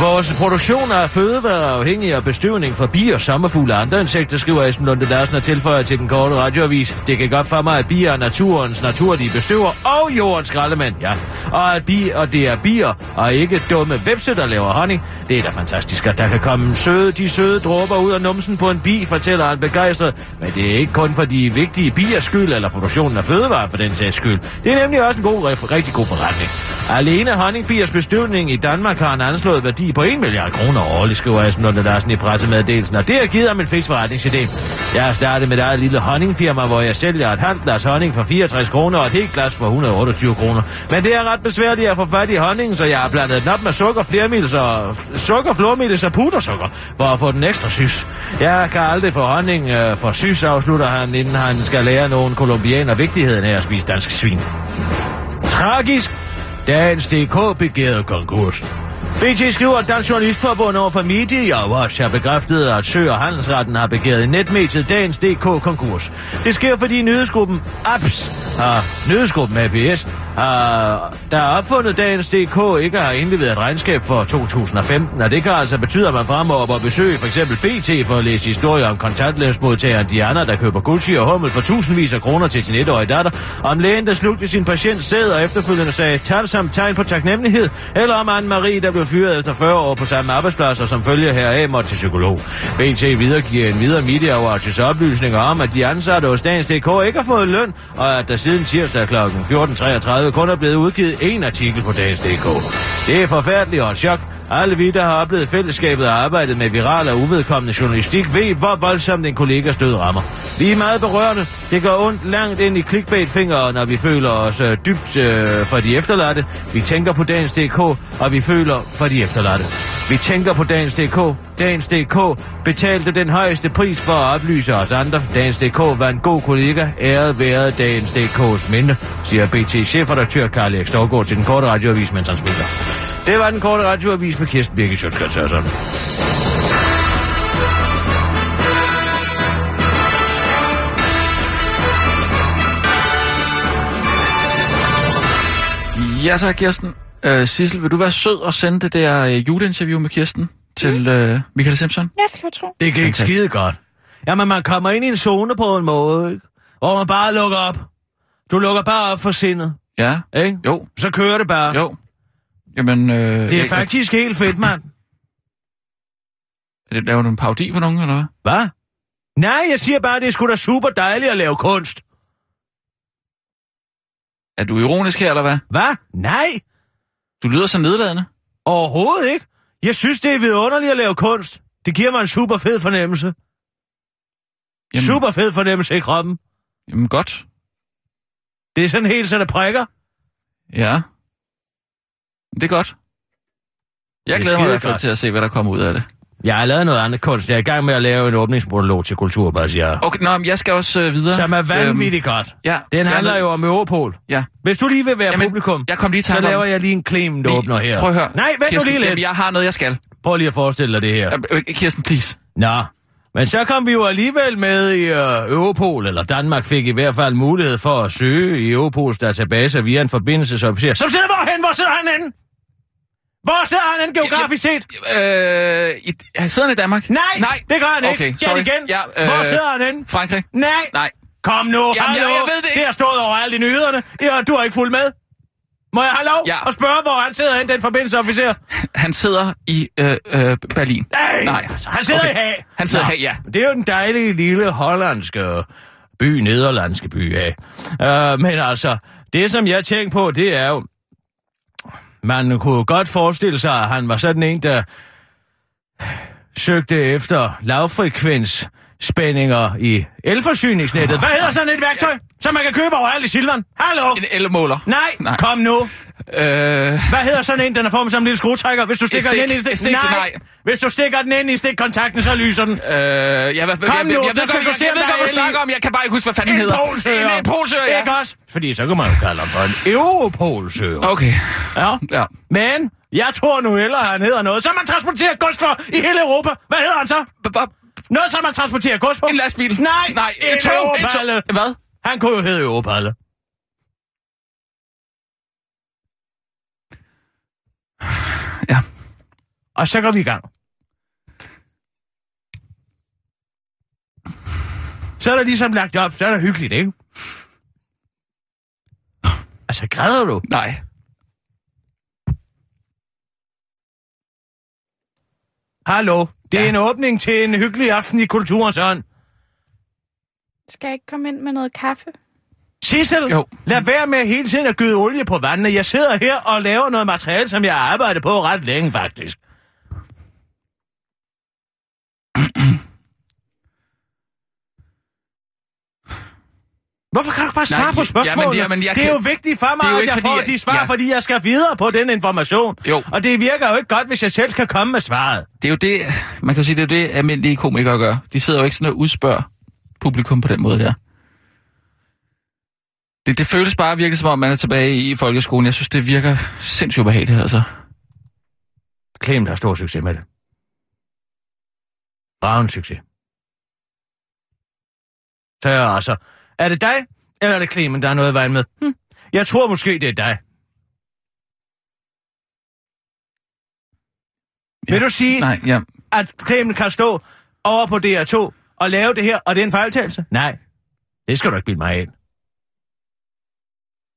Vores produktion af fødevarer er afhængig af bestøvning fra bier, sommerfugle og andre insekter, skriver Esben Lunde Larsen og tilføjer til den korte radioavis. Det kan godt for mig, at bier er naturens naturlige bestøver og jordens skraldemand, ja. Og, at bier, og det er bier og ikke dumme vepse, der laver honning. Det er da fantastisk, at der kan komme søde, de søde dråber ud af numsen på en bi, fortæller han begejstret. Men det er ikke kun for de vigtige biers skyld, eller produktionen af fødevarer for den sags skyld. Det er nemlig også en god, rigtig god forretning. Alene honningbiers bestøvning i Danmark har en anslået værdi på 1 milliard kroner årligt, skriver Esben Lunde Larsen i pressemeddelelsen, og det har givet ham en fiks forretningsidé. Jeg har startet med et eget lille honningfirma, hvor jeg sælger et halvt glas honning for 64 kroner og et helt glas for 128 kroner. Men det er ret besværligt at få fat i honningen, så jeg har blandet den op med sukker, flermils og sukker, flormils og pudersukker, for at få den ekstra sys. Jeg kan aldrig få honning øh, for sys, afslutter han, inden han skal lære nogen kolumbianer vigtigheden af at spise dansk svin. Tragisk. Dagens DK begærede konkurs. BT skriver, at Dansk Journalistforbund over for Media Watch har bekræftet, at Sø- og Handelsretten har begæret netmediet Dagens DK konkurs. Det sker, fordi nyhedsgruppen APS, har, nyhedsgruppen APS, har, der har opfundet Dagens DK, ikke har indleveret et regnskab for 2015, og det kan altså betyde, at man fremover må besøge for eksempel BT for at læse historier om kontantløsmodtageren Diana, der køber Gucci og Hummel for tusindvis af kroner til sin etårige datter, om lægen, der slugte sin patient sæd og efterfølgende sagde som tegn på taknemmelighed, eller om Anne-Marie, der blev fyret efter 40 år på samme arbejdsplads, og som følger heraf måtte til psykolog. BT videregiver en videre Media oplysninger om, at de ansatte hos Dagens DK ikke har fået løn, og at der siden tirsdag kl. 14.33 kun er blevet udgivet én artikel på Dagens DK. Det er forfærdeligt og et chok. Alle vi, der har oplevet fællesskabet og arbejdet med viral og uvedkommende journalistik, ved, hvor voldsomt en kollegas død rammer. Vi er meget berørte. Det går ondt langt ind i clickbait-fingre, når vi føler os øh, dybt øh, for de efterladte. Vi tænker på Dagens.dk, og vi føler for de efterladte. Vi tænker på Dagens.dk. Dagens.dk betalte den højeste pris for at oplyse os andre. Dagens.dk var en god kollega. Æret været Dagens.dk's minde, siger BT-chefredaktør Karl Erik Storgård til den korte radioavis, mens han smiler. Det var den korte radioavis med Kirsten Birgit Sjøtskrets Ja, så Kirsten. Øh, Sissel, vil du være sød og sende det der øh, juleinterview med Kirsten til øh, Michael Simpson? Ja, det kan jeg tro. Det gik Fantastisk. skide godt. Jamen, man kommer ind i en zone på en måde, ikke? hvor man bare lukker op. Du lukker bare op for sindet, Ja. ikke? Jo. Så kører det bare. Jo. Jamen, øh, Det er jeg- faktisk helt fedt, mand. jeg- Laver du en parodi på nogen, eller hvad? Hvad? Nej, jeg siger bare, det er sgu da super dejligt at lave kunst. Er du ironisk her, eller hvad? Hvad? Nej, Du lyder så nedladende. overhovedet ikke. Jeg synes, det er vidunderligt at lave kunst. Det giver mig en super fed fornemmelse. Jamen, Super fed fornemmelse i kroppen. Jamen, godt. Det er sådan helt, så det prikker. Ja. Det er godt. Jeg er glæder mig i hvert fald til at se, hvad der kommer ud af det. Jeg har lavet noget andet kunst. Jeg er i gang med at lave en åbningsmonolog til Kulturbassier. Okay, nå, men jeg skal også øh, videre. Som er vanvittigt godt. Øhm, ja. Den jeg handler er jo om Europol. Ja. Hvis du lige vil være Jamen, publikum, jeg kom lige så tanke om- laver jeg lige en klemt åbner her. Prøv at høre. Nej, vent nu Kirsten, lige lidt. Jamen, jeg har noget, jeg skal. Prøv lige at forestille dig det her. Øh, øh, Kirsten, please. Nå, men så kom vi jo alligevel med i uh, Europol, eller Danmark fik i hvert fald mulighed for at søge i Europols database via en forbindelsesofficer. Som sidder hvorhen? Hvor sidder han henne? Hvor sidder han geografisk set? Øh, i, sidder han i Danmark? Nej, Nej. det gør han ikke. Okay, Gæt sorry. igen. Ja, øh, Hvor sidder han henne? Frankrig? Nej. Nej. Kom nu, Jamen, hallo. jeg- jeg ved det ikke. Det har stået overalt i nyhederne. Ja, du har ikke fulgt med. Må jeg have lov Ja. at spørge, hvor han sidder henne, den forbindelsesofficer? Han sidder i øh, øh, Berlin. Nej, Nej. altså, han sidder Okay. i Haag. Han sidder Nå, i Haag, ja. Det er jo den dejlige lille hollandske by, nederlandske by af. Uh, men altså, det som jeg tænker på, det er jo, man kunne godt forestille sig, at han var sådan en, der søgte efter lavfrekvens spændinger i elforsyningsnettet. Hvad hedder sådan et værktøj, som man kan købe overalt i Silvan? Hallo? En elmåler. Nej, Nej. kom nu. Øh, Hvad hedder sådan en, den er formet som en lille skruetrækker? Hvis du stikker stik. den ind i Et stik, nej. Hvis du stikker den ind i stikkontakten, så lyser den. øh, jeg, jeg, jeg, Kom jeg, nu, jeg, skal godt, du jeg, se, jeg, om ved godt, hvad du snakker om. Jeg kan bare ikke huske, hvad fanden En den hedder. polsøger. En, en polsøger, ja. Ikke også? Fordi så kan man jo kalde ham for en europolsøger. Okay. Ja. Ja. Men jeg tror nu hellere, han hedder noget, som man transporterer gods for i hele Europa. Hvad hedder han så? Noget, som man transporterer gods på? En lastbil. Nej, Nej, en Europalle. tog. Hvad? Han kunne jo hedde Europalle. Og så går vi i gang. Så er der ligesom lagt op, så er der hyggeligt, ikke? Altså, græder du? Nej. Hallo, det er Ja. en åbning til en hyggelig aften i kulturens ånd. Skal jeg ikke komme ind med noget kaffe? Sissel, Jo. lad være med hele tiden at gyde olie på vandet. Jeg sidder her og laver noget materiale, som jeg har arbejdet på ret længe, faktisk. Hvorfor kan du ikke bare svare Nej, på ja, spørgsmålene? men- jamen, jeg det er kan- jo vigtigt for mig, Det at jeg fordi, får jeg- de svar, ja. fordi jeg skal videre på den information. Jo. Og det virker jo ikke godt, hvis jeg selv skal komme med svaret. Det er jo det, man kan sige, det er jo det, almindelige komikere gør. De sidder jo ikke sådan og udspørger publikum på den måde der. Det, det føles bare virkelig som om, man er tilbage i folkeskolen. Jeg synes, det virker sindssygt ubehageligt, altså. Clement har stor succes med det. Braven succes. Så altså, er det dig, eller er det Clement, der er noget i vejen med? Hm. Jeg tror måske, det er dig. Ja. Vil du sige, Nej, ja. at Clement kan stå over på DR2 og lave det her, og det er en fejltagelse? Nej, det skal du ikke bilde mig ind.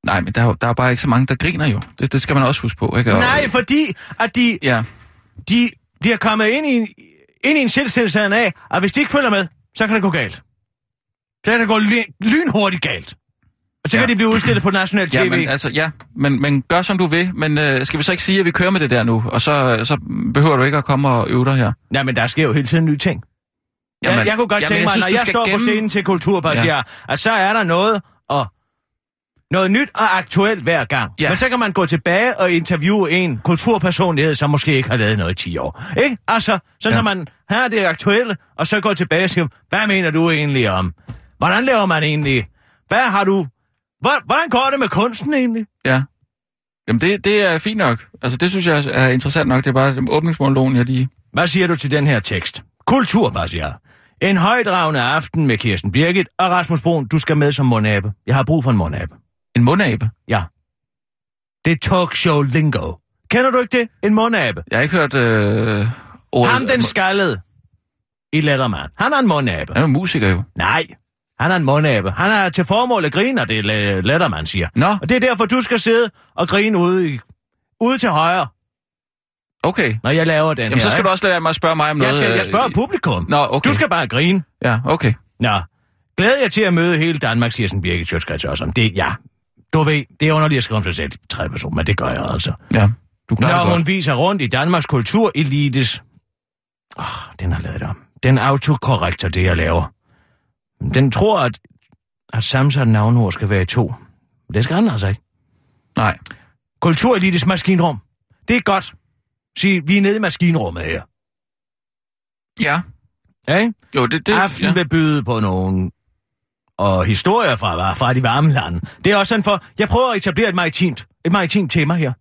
Nej, men der er, der er bare ikke så mange, der griner jo. Det, det skal man også huske på, ikke? Og- Nej, fordi at de, Ja, de, de er kommet ind i, ind i en selvstændighed af, at hvis de ikke følger med, så kan det gå galt. Så kan det gå lyn, lynhurtigt galt. Og så ja. Kan de blive udstillet på national tv. ja, men, altså, ja men, men gør som du vil. Men øh, skal vi så ikke sige, at vi kører med det der nu? Og så, så behøver du ikke at komme og øve dig her. Ja, men der sker jo hele tiden nye ting. Jamen, jeg, jeg kunne godt jamen, tænke mig, synes, når jeg står på gemme- scenen til Kulturpass, ja. At så er der noget og noget nyt og aktuelt hver gang. Ja. Men så kan man gå tilbage og interviewe en kulturpersonlighed, som måske ikke har lavet noget i 10 år. Ikke? Altså, sådan ja. Så man her er det aktuelle, og så går tilbage og siger, hvad mener du egentlig om? Hvordan laver man egentlig? Hvad har du... Hvor- Hvordan går det med kunsten egentlig? Ja. Jamen, det, det er fint nok. Altså, det synes jeg er interessant nok. Det er bare åbningsmonologen, jeg lige... Hvad siger du til den her tekst? Kulturpass, ja. En højdragende aften med Kirsten Birgit og Rasmus Brun. Du skal med som mundabe. Jeg har brug for en mundabe. En mundabe. Ja. Det er talkshow lingo. Kender du ikke det? En mundabe. Jeg har ikke hørt øh, ordet... Ham den skaldede i Letterman. Han er en mundabe. Han er musiker jo. Nej, han er en mundabe. Han er til formål at grine, det Le- Letterman siger. Nå, Og det er derfor, du skal sidde og grine ude, i, ude til højre, okay. når jeg laver den Jamen, her. så skal ikke? du også lade med at spørge mig om jeg, noget. skal, jeg øh, spørger publikum. Nå, okay. Du skal bare grine. Ja, okay. Nå, glæder jeg til at møde hele Danmark, siger sådan Birgit Sjøtskrets også om. Det, ja, du ved, det er underligt at skrive om sig selv i tredje person, men det gør jeg altså. Ja, du klarer Når det hun godt. viser rundt i Danmarks kulturelites... Åh, oh, den har lavet det om. Den autokorrekter, det jeg laver. Den tror, at, at sammensat navnord skal være i to. Det skal han altså ikke. Nej. Kulturelites maskinrum. Det er godt. Sig, vi er nede i maskinrummet her. Ja. Ja, ikke? Jo, det Det, Aften ja. vil byde på nogle og historier fra, fra de varme lande. Det er også sådan for, jeg prøver at etablere et maritimt, et maritimt tema her.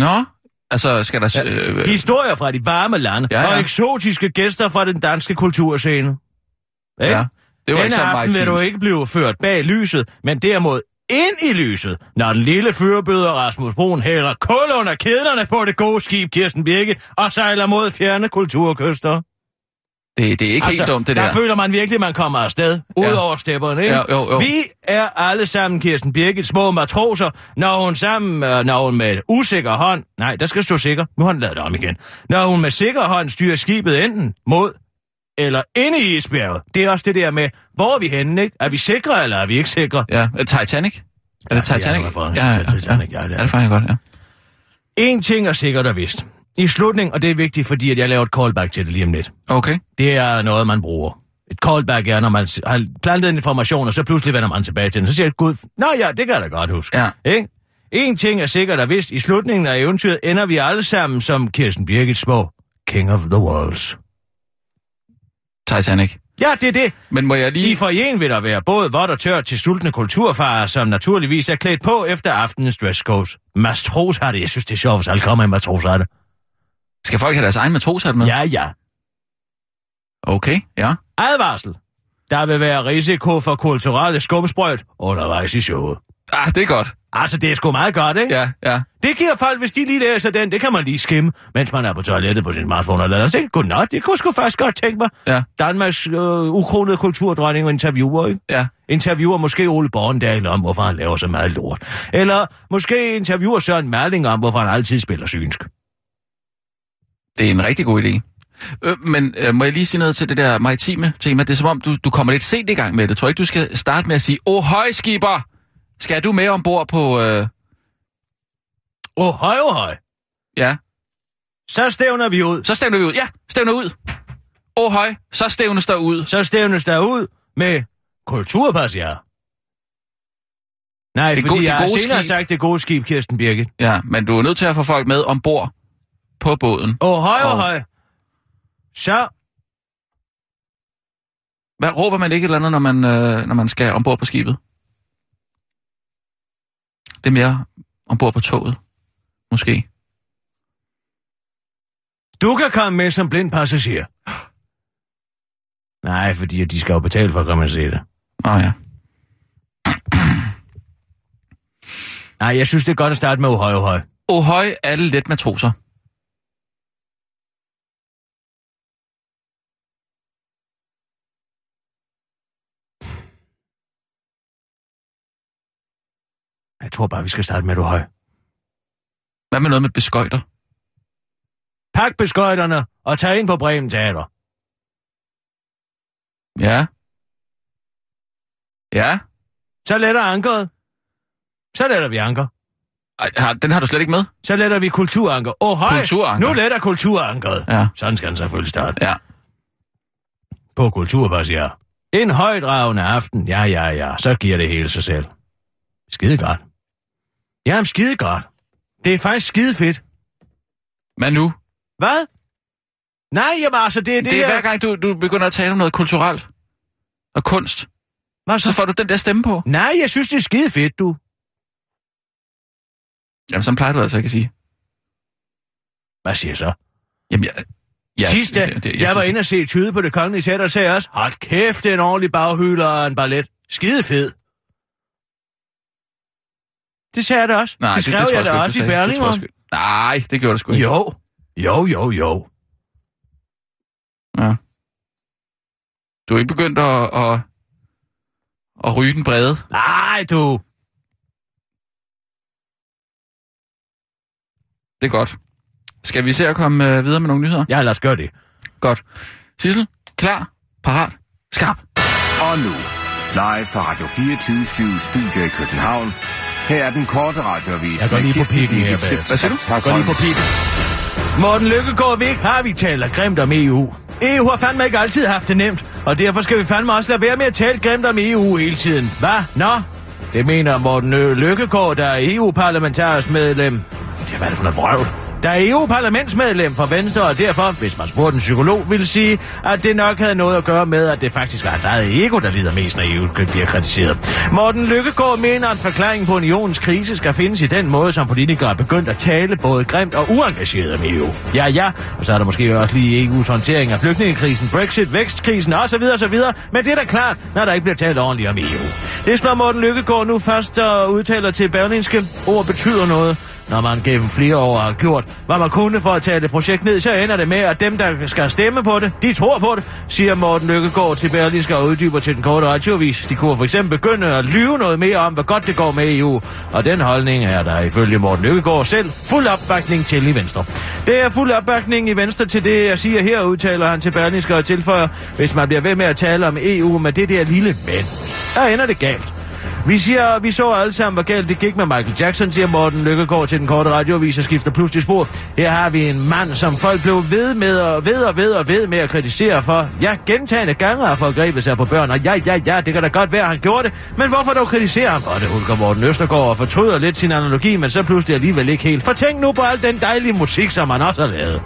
Nå, altså, skal der... Ja, Øh, Historier fra de varme lande Ja, ja. og eksotiske gæster fra den danske kulturscene. Ikke? ja. Det var Denne ikke så aften vil du ikke blive ført bag lyset, men derimod ind i lyset, når den lille fyrbøder Rasmus Brun hælder kul under kæderne på det gode skib Kirsten Birke og sejler mod fjerne kulturkyster. Det, det er ikke altså, helt dumt, det der. der føler man virkelig, at man kommer afsted, ud Ja. over stepperne, ikke? Ja, jo, jo. Vi er alle sammen Kirsten Birgit, små matroser, når hun sammen, øh, når hun med usikker hånd, nej, der skal stå sikker, nu har han lavet det om igen, når hun med sikker hånd styrer skibet enten mod eller inde i isbjerget. Det er også det der med, hvor er vi henne, ikke? Er vi sikre, eller er vi ikke sikre? Ja, Titanic? Er det Ja, Titanic? det er Titanic, ja, det er Ja, det faktisk godt, ja. En ting er sikkert og vist. I slutningen, og det er vigtigt, fordi at jeg laver et callback til det lige om lidt. Okay. Det er noget, man bruger. Et callback er, når man har plantet en information, og så pludselig vender man tilbage til den. Så siger jeg, gud, nå ja, det kan jeg da godt huske. Ja. Ikke? En ting er sikkert og vist. I slutningen af eventyret ender vi alle sammen som Kirsten Birgit små. King of the Worlds. Titanic. Ja, det er det. Men må jeg I lige... forjen vil der være både vådt og tørt til sultne kulturfarer, som naturligvis er klædt på efter aftenens dresscodes. Mastros har det. Jeg synes, det er sjovt, hvis alle kommer i matros har det. Skal folk have deres egen matroshat med? Ja, ja. Okay, ja. Advarsel. Der vil være risiko for kulturelle skumsprøjt undervejs i showet. Ah, det er godt. Altså, det er sgu meget godt, ikke? Ja, ja. Det giver folk, hvis de lige læser den, det kan man lige skimme, mens man er på toilettet på sin smartphone og lader sig. Godnat, det kunne sgu faktisk godt tænke mig. Ja. Danmarks øh, ukronede kulturdronning og interviewer, ikke? Ja. Interviewer måske Ole Borndal om, hvorfor han laver så meget lort. Eller måske interviewer Søren Merling om, hvorfor han altid spiller synsk. Det er en rigtig god idé. Øh, men øh, må jeg lige sige noget til det der maritime tema? Det er som om, du, du kommer lidt sent i gang med det. Tror ikke, du skal starte med at sige, Åh, høj, skipper! Skal du med ombord på... Øh... Åh, høj, oh, høj. Ja, Så stævner vi ud. så stævner vi ud. Ja, stævner ud. Åh, høj, så stævnes der ud. Så stævnes der ud med kulturpas, ja. Nej, Det fordi det jeg har gode senere skib. sagt det gode skib, Kirsten Birgit. Ja, men du er nødt til at få folk med ombord på båden. Åh, oh, høj, oh, høj. Så, Hvad råber man ikke et eller andet, når man, øh, når man skal ombord på skibet? Det er mere ombord på toget, måske. du kan komme med som blind passager. Nej, fordi de skal jo betale for at komme og se det. Åh oh, ja. Nej, jeg synes, det er godt at starte med uhøj, uhøj. Ohøj, alle let matroser. Jeg tror bare, vi skal starte med uhøj. Hvad med noget med beskøjter? Pak beskøjterne og tag ind på Bremen Teater. Ja. Ja. Så letter ankeret. Så letter vi anker. Ej, har- Den har du slet ikke med? Så letter vi kulturanker. Åh, oh, høj. Kulturanker. Nu letter kulturankeret. Ja. Sådan skal den selvfølgelig starte. Ja. På kulturpas, ja. En højdragende aften, ja, ja, ja. Så giver det hele sig selv. Skide godt. Jamen, skide godt. Det er faktisk skide fedt. Hvad nu? Hvad? Nej, jamen altså, det er det, Det er her- hver gang, du, du begynder at tale om noget kulturelt og kunst, Hvad så så? får du den der stemme på. Nej, jeg synes, det er skide fedt, du. Jamen, sådan plejer du altså ikke at sige. Hvad siger jeg så? Jamen, jeg... Ja, Sidste, jeg, det- jeg, jeg var inde og se Tyde på det kongelige teater, og sagde jeg også, hold kæft, det er en ordentlig baghyler og en ballet. Skide fed. Det sagde jeg da også. Nej, det skrev tror jeg sgu da også i. Det jeg Berlingeren. sgu- Nej, det gjorde du sgu ikke. Jo, jo, jo, jo. Ja. Du er ikke begyndt at, at, at ryge den brede. Nej, du. Det er godt. Skal vi se at komme øh, videre med nogle nyheder? Ja, lad os gøre det. Godt. Sissel, klar, parat, skarp. Og nu, live fra Radio 24 Studio i København. Her er den korte radiovis. Jeg går lige på pikken her Hvad siger du? Hørsholm. Gå lige på pikken. Morten Lykkegaard Vik har vi taler grimt om EU. EU har fandme ikke altid haft det nemt, og derfor skal vi fandme også lade være med at tale grimt om EU hele tiden. Hvad? Nå? Det mener Morten Lykkegaard, der er EU-parlamentarisk medlem. Det er hvad det for noget vrøvl? Der er EU-parlamentsmedlem for Venstre, og derfor, hvis man spurgte en psykolog, ville sige, at det nok havde noget at gøre med, at det faktisk var hans eget ego, der lider mest, når EU bliver kritiseret. Morten Lykkegaard mener, at forklaringen på unionens krise skal findes i den måde, som politikere er begyndt at tale både grimt og uengageret om EU. Ja, ja, og så er der måske også lige EU's håndtering af flygtningekrisen, Brexit, vækstkrisen osv. osv. Men det er da klart, når der ikke bliver talt ordentligt om EU. Det slår Morten Lykkegaard nu først og udtaler til Berlinske. Ord betyder noget. Når man gennem flere år har gjort, hvad man kunne for at tage det projekt ned, så ender det med, at dem, der skal stemme på det, de tror på det, siger Morten Lykkegaard til Berlinske og uddyber til den korte radiovis. De kunne for eksempel begynde at lyve noget mere om, hvor godt det går med EU. Og den holdning er der ifølge Morten Lykkegaard selv fuld opbakning til i Venstre. Det er fuld opbakning i Venstre til det, jeg siger her, udtaler han til Berlinske og tilføjer, hvis man bliver ved med at tale om EU med det der lille men. Der ender det galt. Vi siger, vi så alle sammen, hvor galt det gik med Michael Jackson, siger Morten Lykkegaard til den korte radioavis og skifter pludselig spor. Her har vi en mand, som folk blev ved med og ved og ved og ved med at kritisere for. Ja, gentagende gange har forgrebet sig på børn, og ja, ja, ja, det kan da godt være, at han gjorde det. Men hvorfor dog kritisere ham for det, hulker Morten Østergaard og fortryder lidt sin analogi, men så pludselig alligevel ikke helt. For tænk nu på al den dejlige musik, som han også har lavet.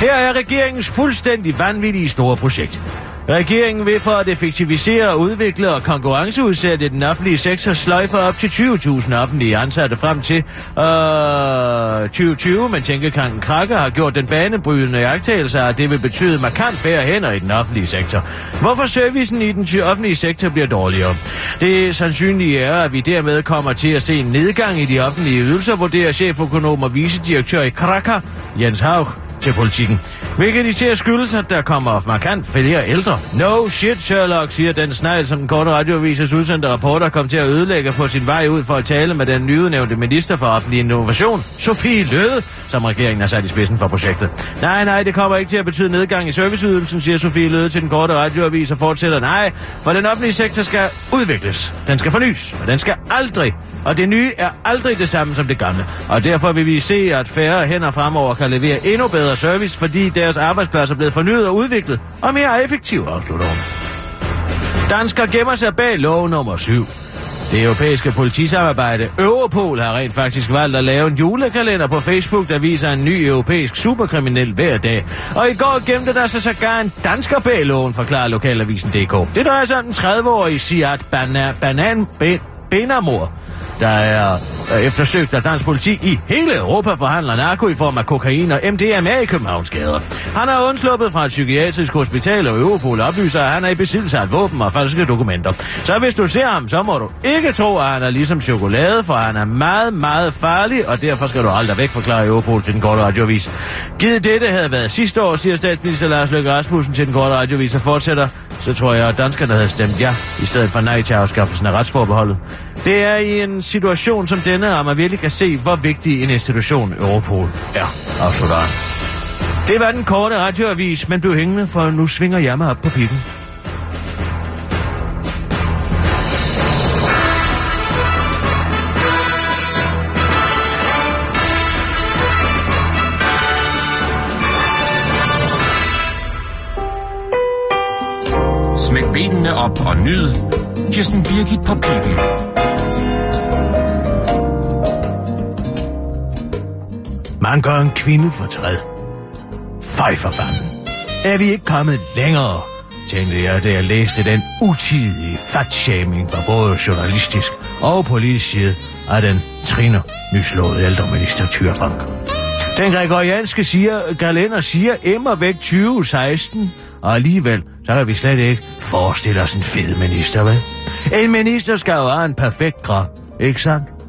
Her er regeringens fuldstændig vanvittige store projekt. Regeringen vil for at effektivisere, udvikle og konkurrenceudsætte den offentlige sektor sløjfer op til 20.000 offentlige ansatte frem til øh, 2020, men tænkekanken Krakke har gjort den banebrydende jagttagelse, at det vil betyde markant færre hænder i den offentlige sektor. Hvorfor servicen i den offentlige sektor bliver dårligere? Det sandsynlige er, at vi dermed kommer til at se en nedgang i de offentlige ydelser, vurderer cheføkonom og vicedirektør i Krakker, Jens Haug, til politikken. Hvilket de skyldes, at der kommer markant flere ældre. No shit, Sherlock, siger den snegl, som den korte radioavises udsendte rapporter kom til at ødelægge på sin vej ud for at tale med den nyudnævnte minister for offentlig innovation, Sofie Løde, som regeringen har sat i spidsen for projektet. Nej, nej, det kommer ikke til at betyde nedgang i serviceydelsen, siger Sofie Løde til den korte radioavis og fortsætter. Nej, for den offentlige sektor skal udvikles. Den skal fornyes, og den skal aldrig og det nye er aldrig det samme som det gamle. Og derfor vil vi se, at færre hænder fremover kan levere endnu bedre service, fordi deres arbejdspladser blevet fornyet og udviklet og mere effektivt, afslutter hun. Dansker gemmer sig bag lov nummer 7. Det europæiske politisamarbejde Europol har rent faktisk valgt at lave en julekalender på Facebook, der viser en ny europæisk superkriminel hver dag. Og i går gemte der sig sågar en dansker bag loven, forklarer lokalavisen.dk. Det drejer sig om den 30-årige Siat Banan, Banan Benamor, der er øh, eftersøgt af dansk politi i hele Europa forhandler narko i form af kokain og MDMA i Københavns gader. Han er undsluppet fra et psykiatrisk hospital, og Europol oplyser, at han er i besiddelse af våben og falske dokumenter. Så hvis du ser ham, så må du ikke tro, at han er ligesom chokolade, for han er meget, meget farlig, og derfor skal du aldrig væk forklare Europol til den korte radiovis. Givet dette havde været sidste år, siger statsminister Lars Løkke Rasmussen til den korte radiovis og fortsætter, så tror jeg, at danskerne havde stemt ja, i stedet for nej til afskaffelsen af retsforbeholdet. Det er i en situation som denne, at man virkelig kan se, hvor vigtig en institution Europol er, afslutter han. Det var den korte radioavis, men blev hængende, for nu svinger jeg mig op på pikken. Smæk benene op og nyd Kirsten Birgit på pikken. Man gør en kvinde fortræd. Fej for fanden. Er vi ikke kommet længere, tænkte jeg, da jeg læste den utidige fatshaming fra både journalistisk og politisk side af den triner nyslåede ældreminister Thyre Frank. Den gregorianske siger, kalender siger emmer væk 2016, og alligevel, så kan vi slet ikke forestille os en fed minister, vel? En minister skal jo have en perfekt krop, ikke sandt?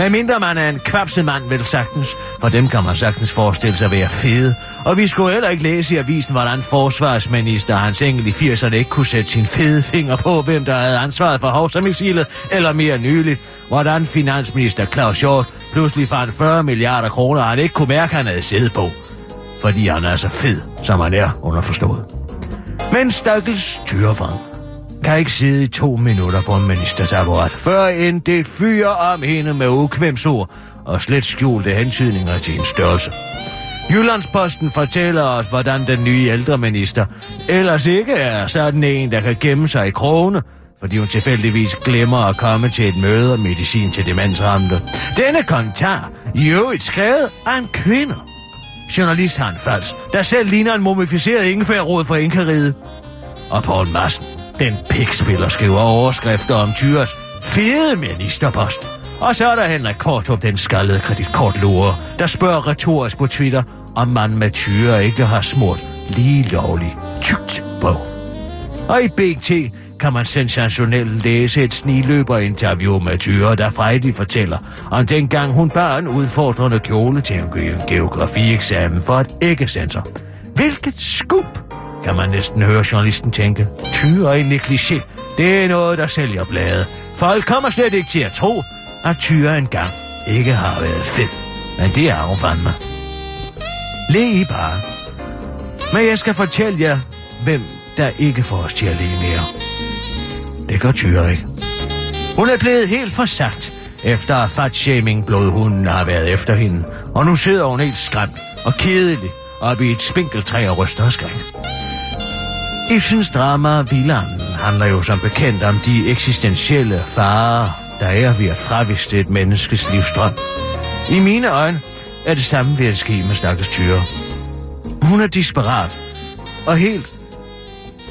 Men mindre man er en kvapset mand, vel sagtens, for dem kan man sagtens forestille sig at være fede. Og vi skulle heller ikke læse i avisen, hvordan forsvarsminister Hans Engel i 80'erne ikke kunne sætte sin fede finger på, hvem der havde ansvaret for Hovsa-missilet, eller mere nyligt, hvordan finansminister Claus Hjort pludselig fandt 40 milliarder kroner, han ikke kunne mærke, han havde siddet på. Fordi han er så fed, som han er underforstået. Men stakkels tyrefang kan ikke sidde i to minutter på en ministertaburet, før end det fyrer om hende med ukvemsord og slet skjulte hentydninger til en størrelse. Jyllandsposten fortæller os, hvordan den nye ældreminister ellers ikke er sådan en, der kan gemme sig i krone, fordi hun tilfældigvis glemmer at komme til et møde om medicin til demensramte. Denne kommentar, i øvrigt skrevet af en kvinde. Journalist Hans Fals, der selv ligner en mumificeret ingefærråd fra Inkariget. Og Poul Madsen, den pikspiller, skriver overskrifter om Tyres fede ministerpost. Og så er der Henrik Kortrup, den skaldede kreditkortlure, der spørger retorisk på Twitter, om man med Tyre ikke har smurt lige lovligt tykt på. Og i BT kan man sensationelt læse et sniløberinterview med Tyre, der frejdigt fortæller om dengang hun bar en udfordrende kjole til en geografieksamen for et æggesensor. Hvilket skub! Kan man næsten høre journalisten tænke. Tyre i negligé, det er noget, der sælger blade. Folk kommer slet ikke til at tro, at Tyre engang ikke har været fed. Men det er hun fandme. Le I bare. Men jeg skal fortælle jer, hvem der ikke får os til at le mere. Det gør Tyre ikke. Hun er blevet helt forsagt, efter at fatshaming blodhunden har været efter hende. Og nu sidder hun helt skræmt og kedelig oppe i et spinkeltræ og ryster og skræk. Ibsens drama Vilan handler jo som bekendt om de eksistentielle farer, der er ved at fraviste et menneskes livsstrøm. I mine øjne er det samme ved at ske med stakkels Tyre. Hun er disparat og helt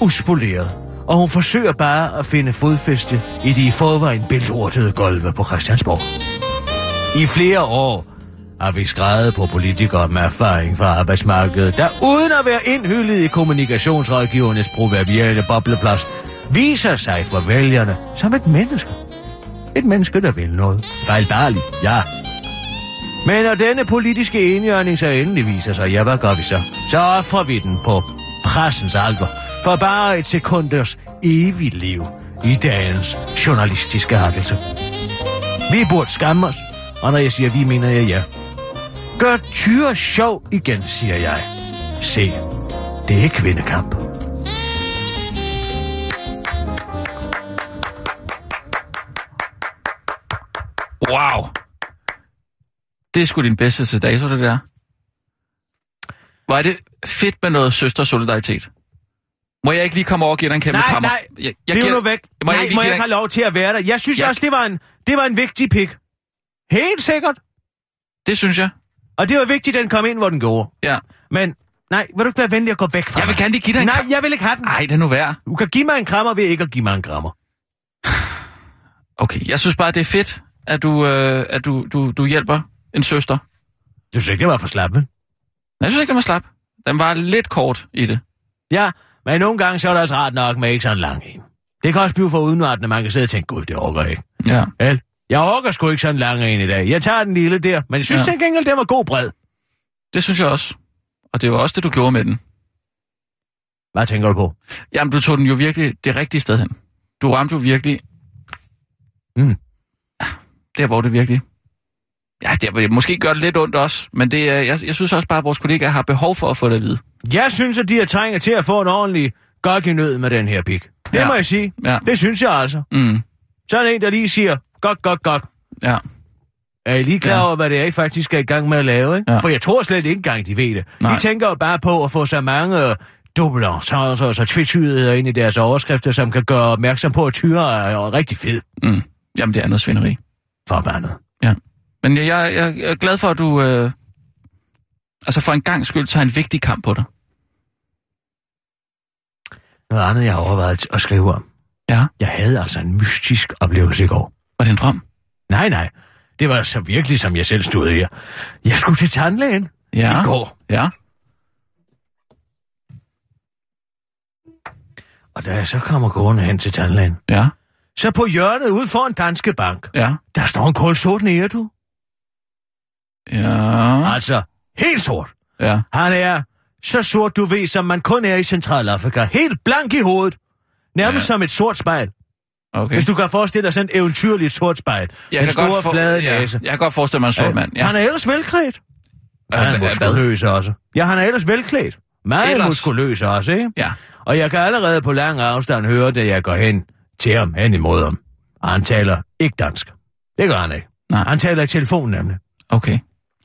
uspoleret, og hun forsøger bare at finde fodfæste i de i forvejen belortede gulve på Christiansborg. I flere år har vi skrevet på politikere med erfaring fra arbejdsmarkedet, der uden at være indhyllet i kommunikationsrådgivernes proverbiale bobleplast, viser sig for vælgerne som et menneske. Et menneske, der vil noget. Fejlbarligt, ja. Men når denne politiske enhjørning så endelig viser sig, ja, hvad gør vi så? Så offrer vi den på pressens alter for bare et sekunders evigt liv i dagens journalistiske hakkelse. Vi burde skamme os, og når jeg siger vi, mener jeg ja. Gør tyre sjov igen, siger jeg. Se, det er kvindekamp. Wow. Det er sgu din bedste til dato, det der. Er det fedt med noget søstersolidaritet. Må jeg ikke lige komme over og give dig en kæmpe Nej, krammer? nej, Jeg, jeg Bliv giver- nu væk. Må Nej, jeg ikke må jeg ikke have lov til at være der? Jeg synes Jeg- også, det var, en, det var en vigtig pik. Helt sikkert. Det synes jeg. Og det var vigtigt, at den kom ind, hvor den gjorde. Ja. Men nej, vil du ikke være venlig at gå væk fra Jeg vil mig? gerne lige give dig en Nej, jeg vil ikke have den. Ej, det er nu værd. Du kan give mig en krammer ved ikke at give mig en krammer. Okay, jeg synes bare, det er fedt, at du, øh, at du, du, du hjælper en søster. Du synes ikke, det var for slap, vel? Jeg synes ikke, den var slap. Den var lidt kort i det. Ja, men nogle gange så er det også rart nok med ikke sådan lang en. Det kan også blive for udenvartende, man kan sidde og tænke, gud, det jeg ikke. Ja. Vel? Jeg orker sgu ikke sådan lang en i dag. Jeg tager den lille der, men jeg synes Ja. til gengæld, den var god bred. Det synes jeg også. Og det var også det, du gjorde med den. Hvad tænker du på? Jamen, du tog den jo virkelig det rigtige sted hen. Du ramte jo virkelig... Mm. Der, hvor det virkelig... Ja, det, det måske gør det lidt ondt også, men det, er- jeg, jeg synes også bare, at vores kollegaer har behov for at få det at vide. Jeg synes, at de har trænger til at få en ordentlig gok i nød med den her pik. Det ja. må jeg sige. Ja. Det synes jeg altså. Mm. Sådan en, der lige siger, godt, godt, godt. Ja. Er I lige klar Ja. over, hvad det er, I faktisk skal i gang med at lave, ikke? Ja. For jeg tror slet ikke engang, de ved det. Nej. De tænker jo bare på at få så mange dobbler, så, så, så tvetydigheder ind i deres overskrifter, som kan gøre opmærksom på, at tyre er rigtig fed. Mm. Jamen, det er noget svineri. Forbandet. Men jeg, jeg, jeg er glad for, at du... Øh, altså for en gang skyld tager en vigtig kamp på dig. Noget andet, jeg har overvejet at skrive om. Ja. Jeg havde altså en mystisk oplevelse i går. Var det en drøm? Nej, nej. Det var så virkelig, som jeg selv stod her. Jeg skulle til tandlægen Ja. i går. Ja. Og da jeg så kommer gående hen til tandlægen, Ja. så på hjørnet ude for en danske bank, Ja. der står en kulsort nære, du. Ja. Altså, helt sort. Ja. Han er så sort, du ved, som man kun er i Centralafrika. Helt blank i hovedet. Nærmest ja. som et sort spejl. Okay. Hvis du kan forestille dig sådan et eventyrligt sort spejl. Jeg godt for- flade ja, næse. Jeg kan godt forestille mig en sort mand. Ja. Han er ellers velklædt. Øh, Han er muskuløs også. Ja, han er ellers velklædt. Meget Ellers? muskuløs også, ikke? Ja. Og jeg kan allerede på lang afstand høre, da jeg går hen til ham, hen imod ham. Og han taler ikke dansk. Det gør han ikke. Nej. Han taler i telefon nemlig. Okay.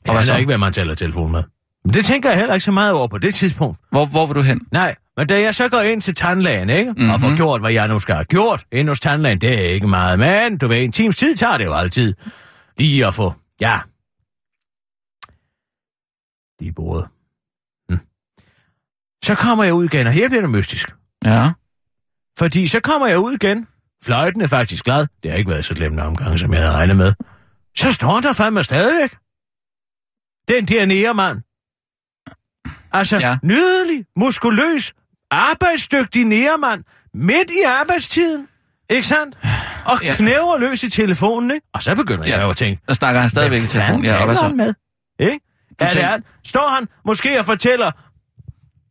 Og jeg så? ved ikke, hvad man taler telefon med. Men det tænker jeg heller ikke så meget over på det tidspunkt. Hvor, hvor vil du hen? Nej, men da jeg så går ind til tandlægen, ikke? Mm-hmm. Og får Mhm. gjort, hvad jeg nu skal have gjort ind hos tandlægen, det er ikke meget. Men du ved, en times tid tager det jo altid. Lige at få, ja. Lige bordet. Hm. Så kommer jeg ud igen, og her bliver det mystisk. Ja. Fordi så kommer jeg ud igen. Fløjten er faktisk glad. Det har ikke været så glemt omgang, som jeg havde regnet med. Så står der fandme stadigvæk. Den der nærmand. Altså, Ja. ja. nydelig, muskuløs, arbejdsdygtig nærmand. Midt i arbejdstiden. Ikke sandt? Og Ja. knæver løs i telefonen, ikke? Og så begynder Ja. jeg jo at tænke, Der snakker han stadigvæk i Hvem telefon. fanden Ja, hvad så? han med? Ikke? Er det han? Står han måske og fortæller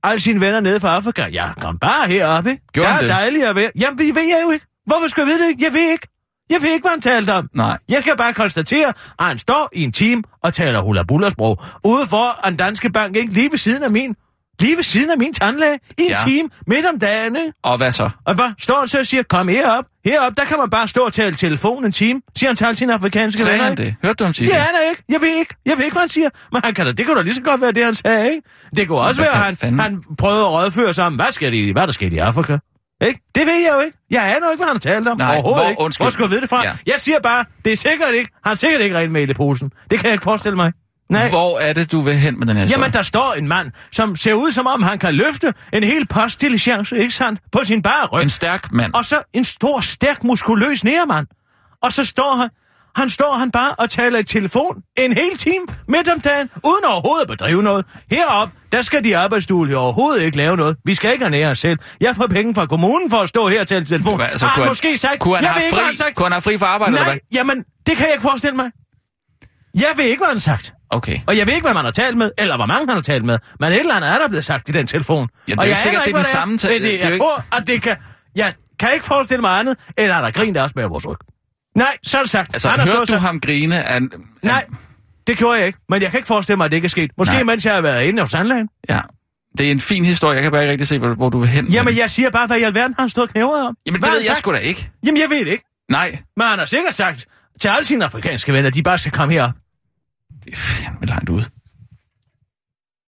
alle sine venner nede fra Afrika? Ja, kom bare herop, ikke? Gjorde det han er det? dejligt at være. Jamen, det ved jeg jo ikke. Hvorfor skal jeg vide det? Jeg ved ikke. Jeg ved ikke, hvad han talte om. Nej. Jeg kan bare konstatere, at han står i en time og taler hula sprog ude for en danske bank, ikke? Lige ved siden af min. Lige ved siden af min tandlæge. I en Ja. time midt om dagen? Og hvad så? Og hvad? Står han så og siger, kom herop. Herop, der kan man bare stå og tale telefon en time. Siger han til alle sine afrikanske Sagde venner, han det? Hørte du ham sige Det det? er han ikke. Jeg ved ikke. Jeg ved ikke, hvad han siger. Men han kan da, det kunne da lige så godt være det, han sagde, ikke? Det kunne også hvad være, han, fanden? han prøvede at rådføre sig om, hvad, skal de, hvad der skete i Afrika? Ikke? Det ved jeg jo ikke. Jeg aner ikke, hvad han har talt om. Nej, Overhovedet hvor- ikke. undskyld. Hvor skulle jeg vide det fra? Ja. Jeg siger bare, det er sikkert ikke. Han har sikkert ikke rent med i posen. Det kan jeg ikke forestille mig. Nej. Hvor er det, du vil hen med den her historie? Jamen, der står en mand, som ser ud som om, han kan løfte en hel postdiligence, ikke sandt? På sin bare ryg. En stærk mand. Og så en stor, stærk, muskuløs nærmand. Og så står han, han står han bare og taler i telefon en hel time midt om dagen, uden overhovedet at bedrive noget. Herop, der skal de arbejdsduelige overhovedet ikke lave noget. Vi skal ikke ernære os selv. Jeg får penge fra kommunen for at stå her og tale i telefon. Hvad, Har han kunne måske sagt, kunne han jeg have han fri, sagt. Kunne han have fri for arbejde, eller Nej, hvad? jamen, det kan jeg ikke forestille mig. Jeg ved ikke, hvad han sagt. Okay. Og jeg ved ikke, hvad man har talt med, eller hvor mange han har talt med. Men et eller andet er der blevet sagt i den telefon. Jamen, det er jo sikkert, det er den samme er. tal- Det, jeg tror, at det kan... Jeg kan ikke forestille mig andet, end at der griner også med vores ryg. Nej, så er det sagt. Altså, har hørte du ham grine af... af- Nej, det gjorde jeg ikke. Men jeg kan ikke forestille mig, at det ikke er sket. Måske Nej. mens jeg har været inde hos sandlægen. Ja. Det er en fin historie. Jeg kan bare ikke rigtig se, hvor, hvor du vil hen. Jamen, jeg siger bare, hvad i alverden har han stået knævret om. Jamen, Hvad det ved jeg sgu da ikke. Jamen, jeg ved det ikke. Nej. Men han har sikkert sagt til alle sine afrikanske venner, at de bare skal komme herop. Det er fandme langt ud.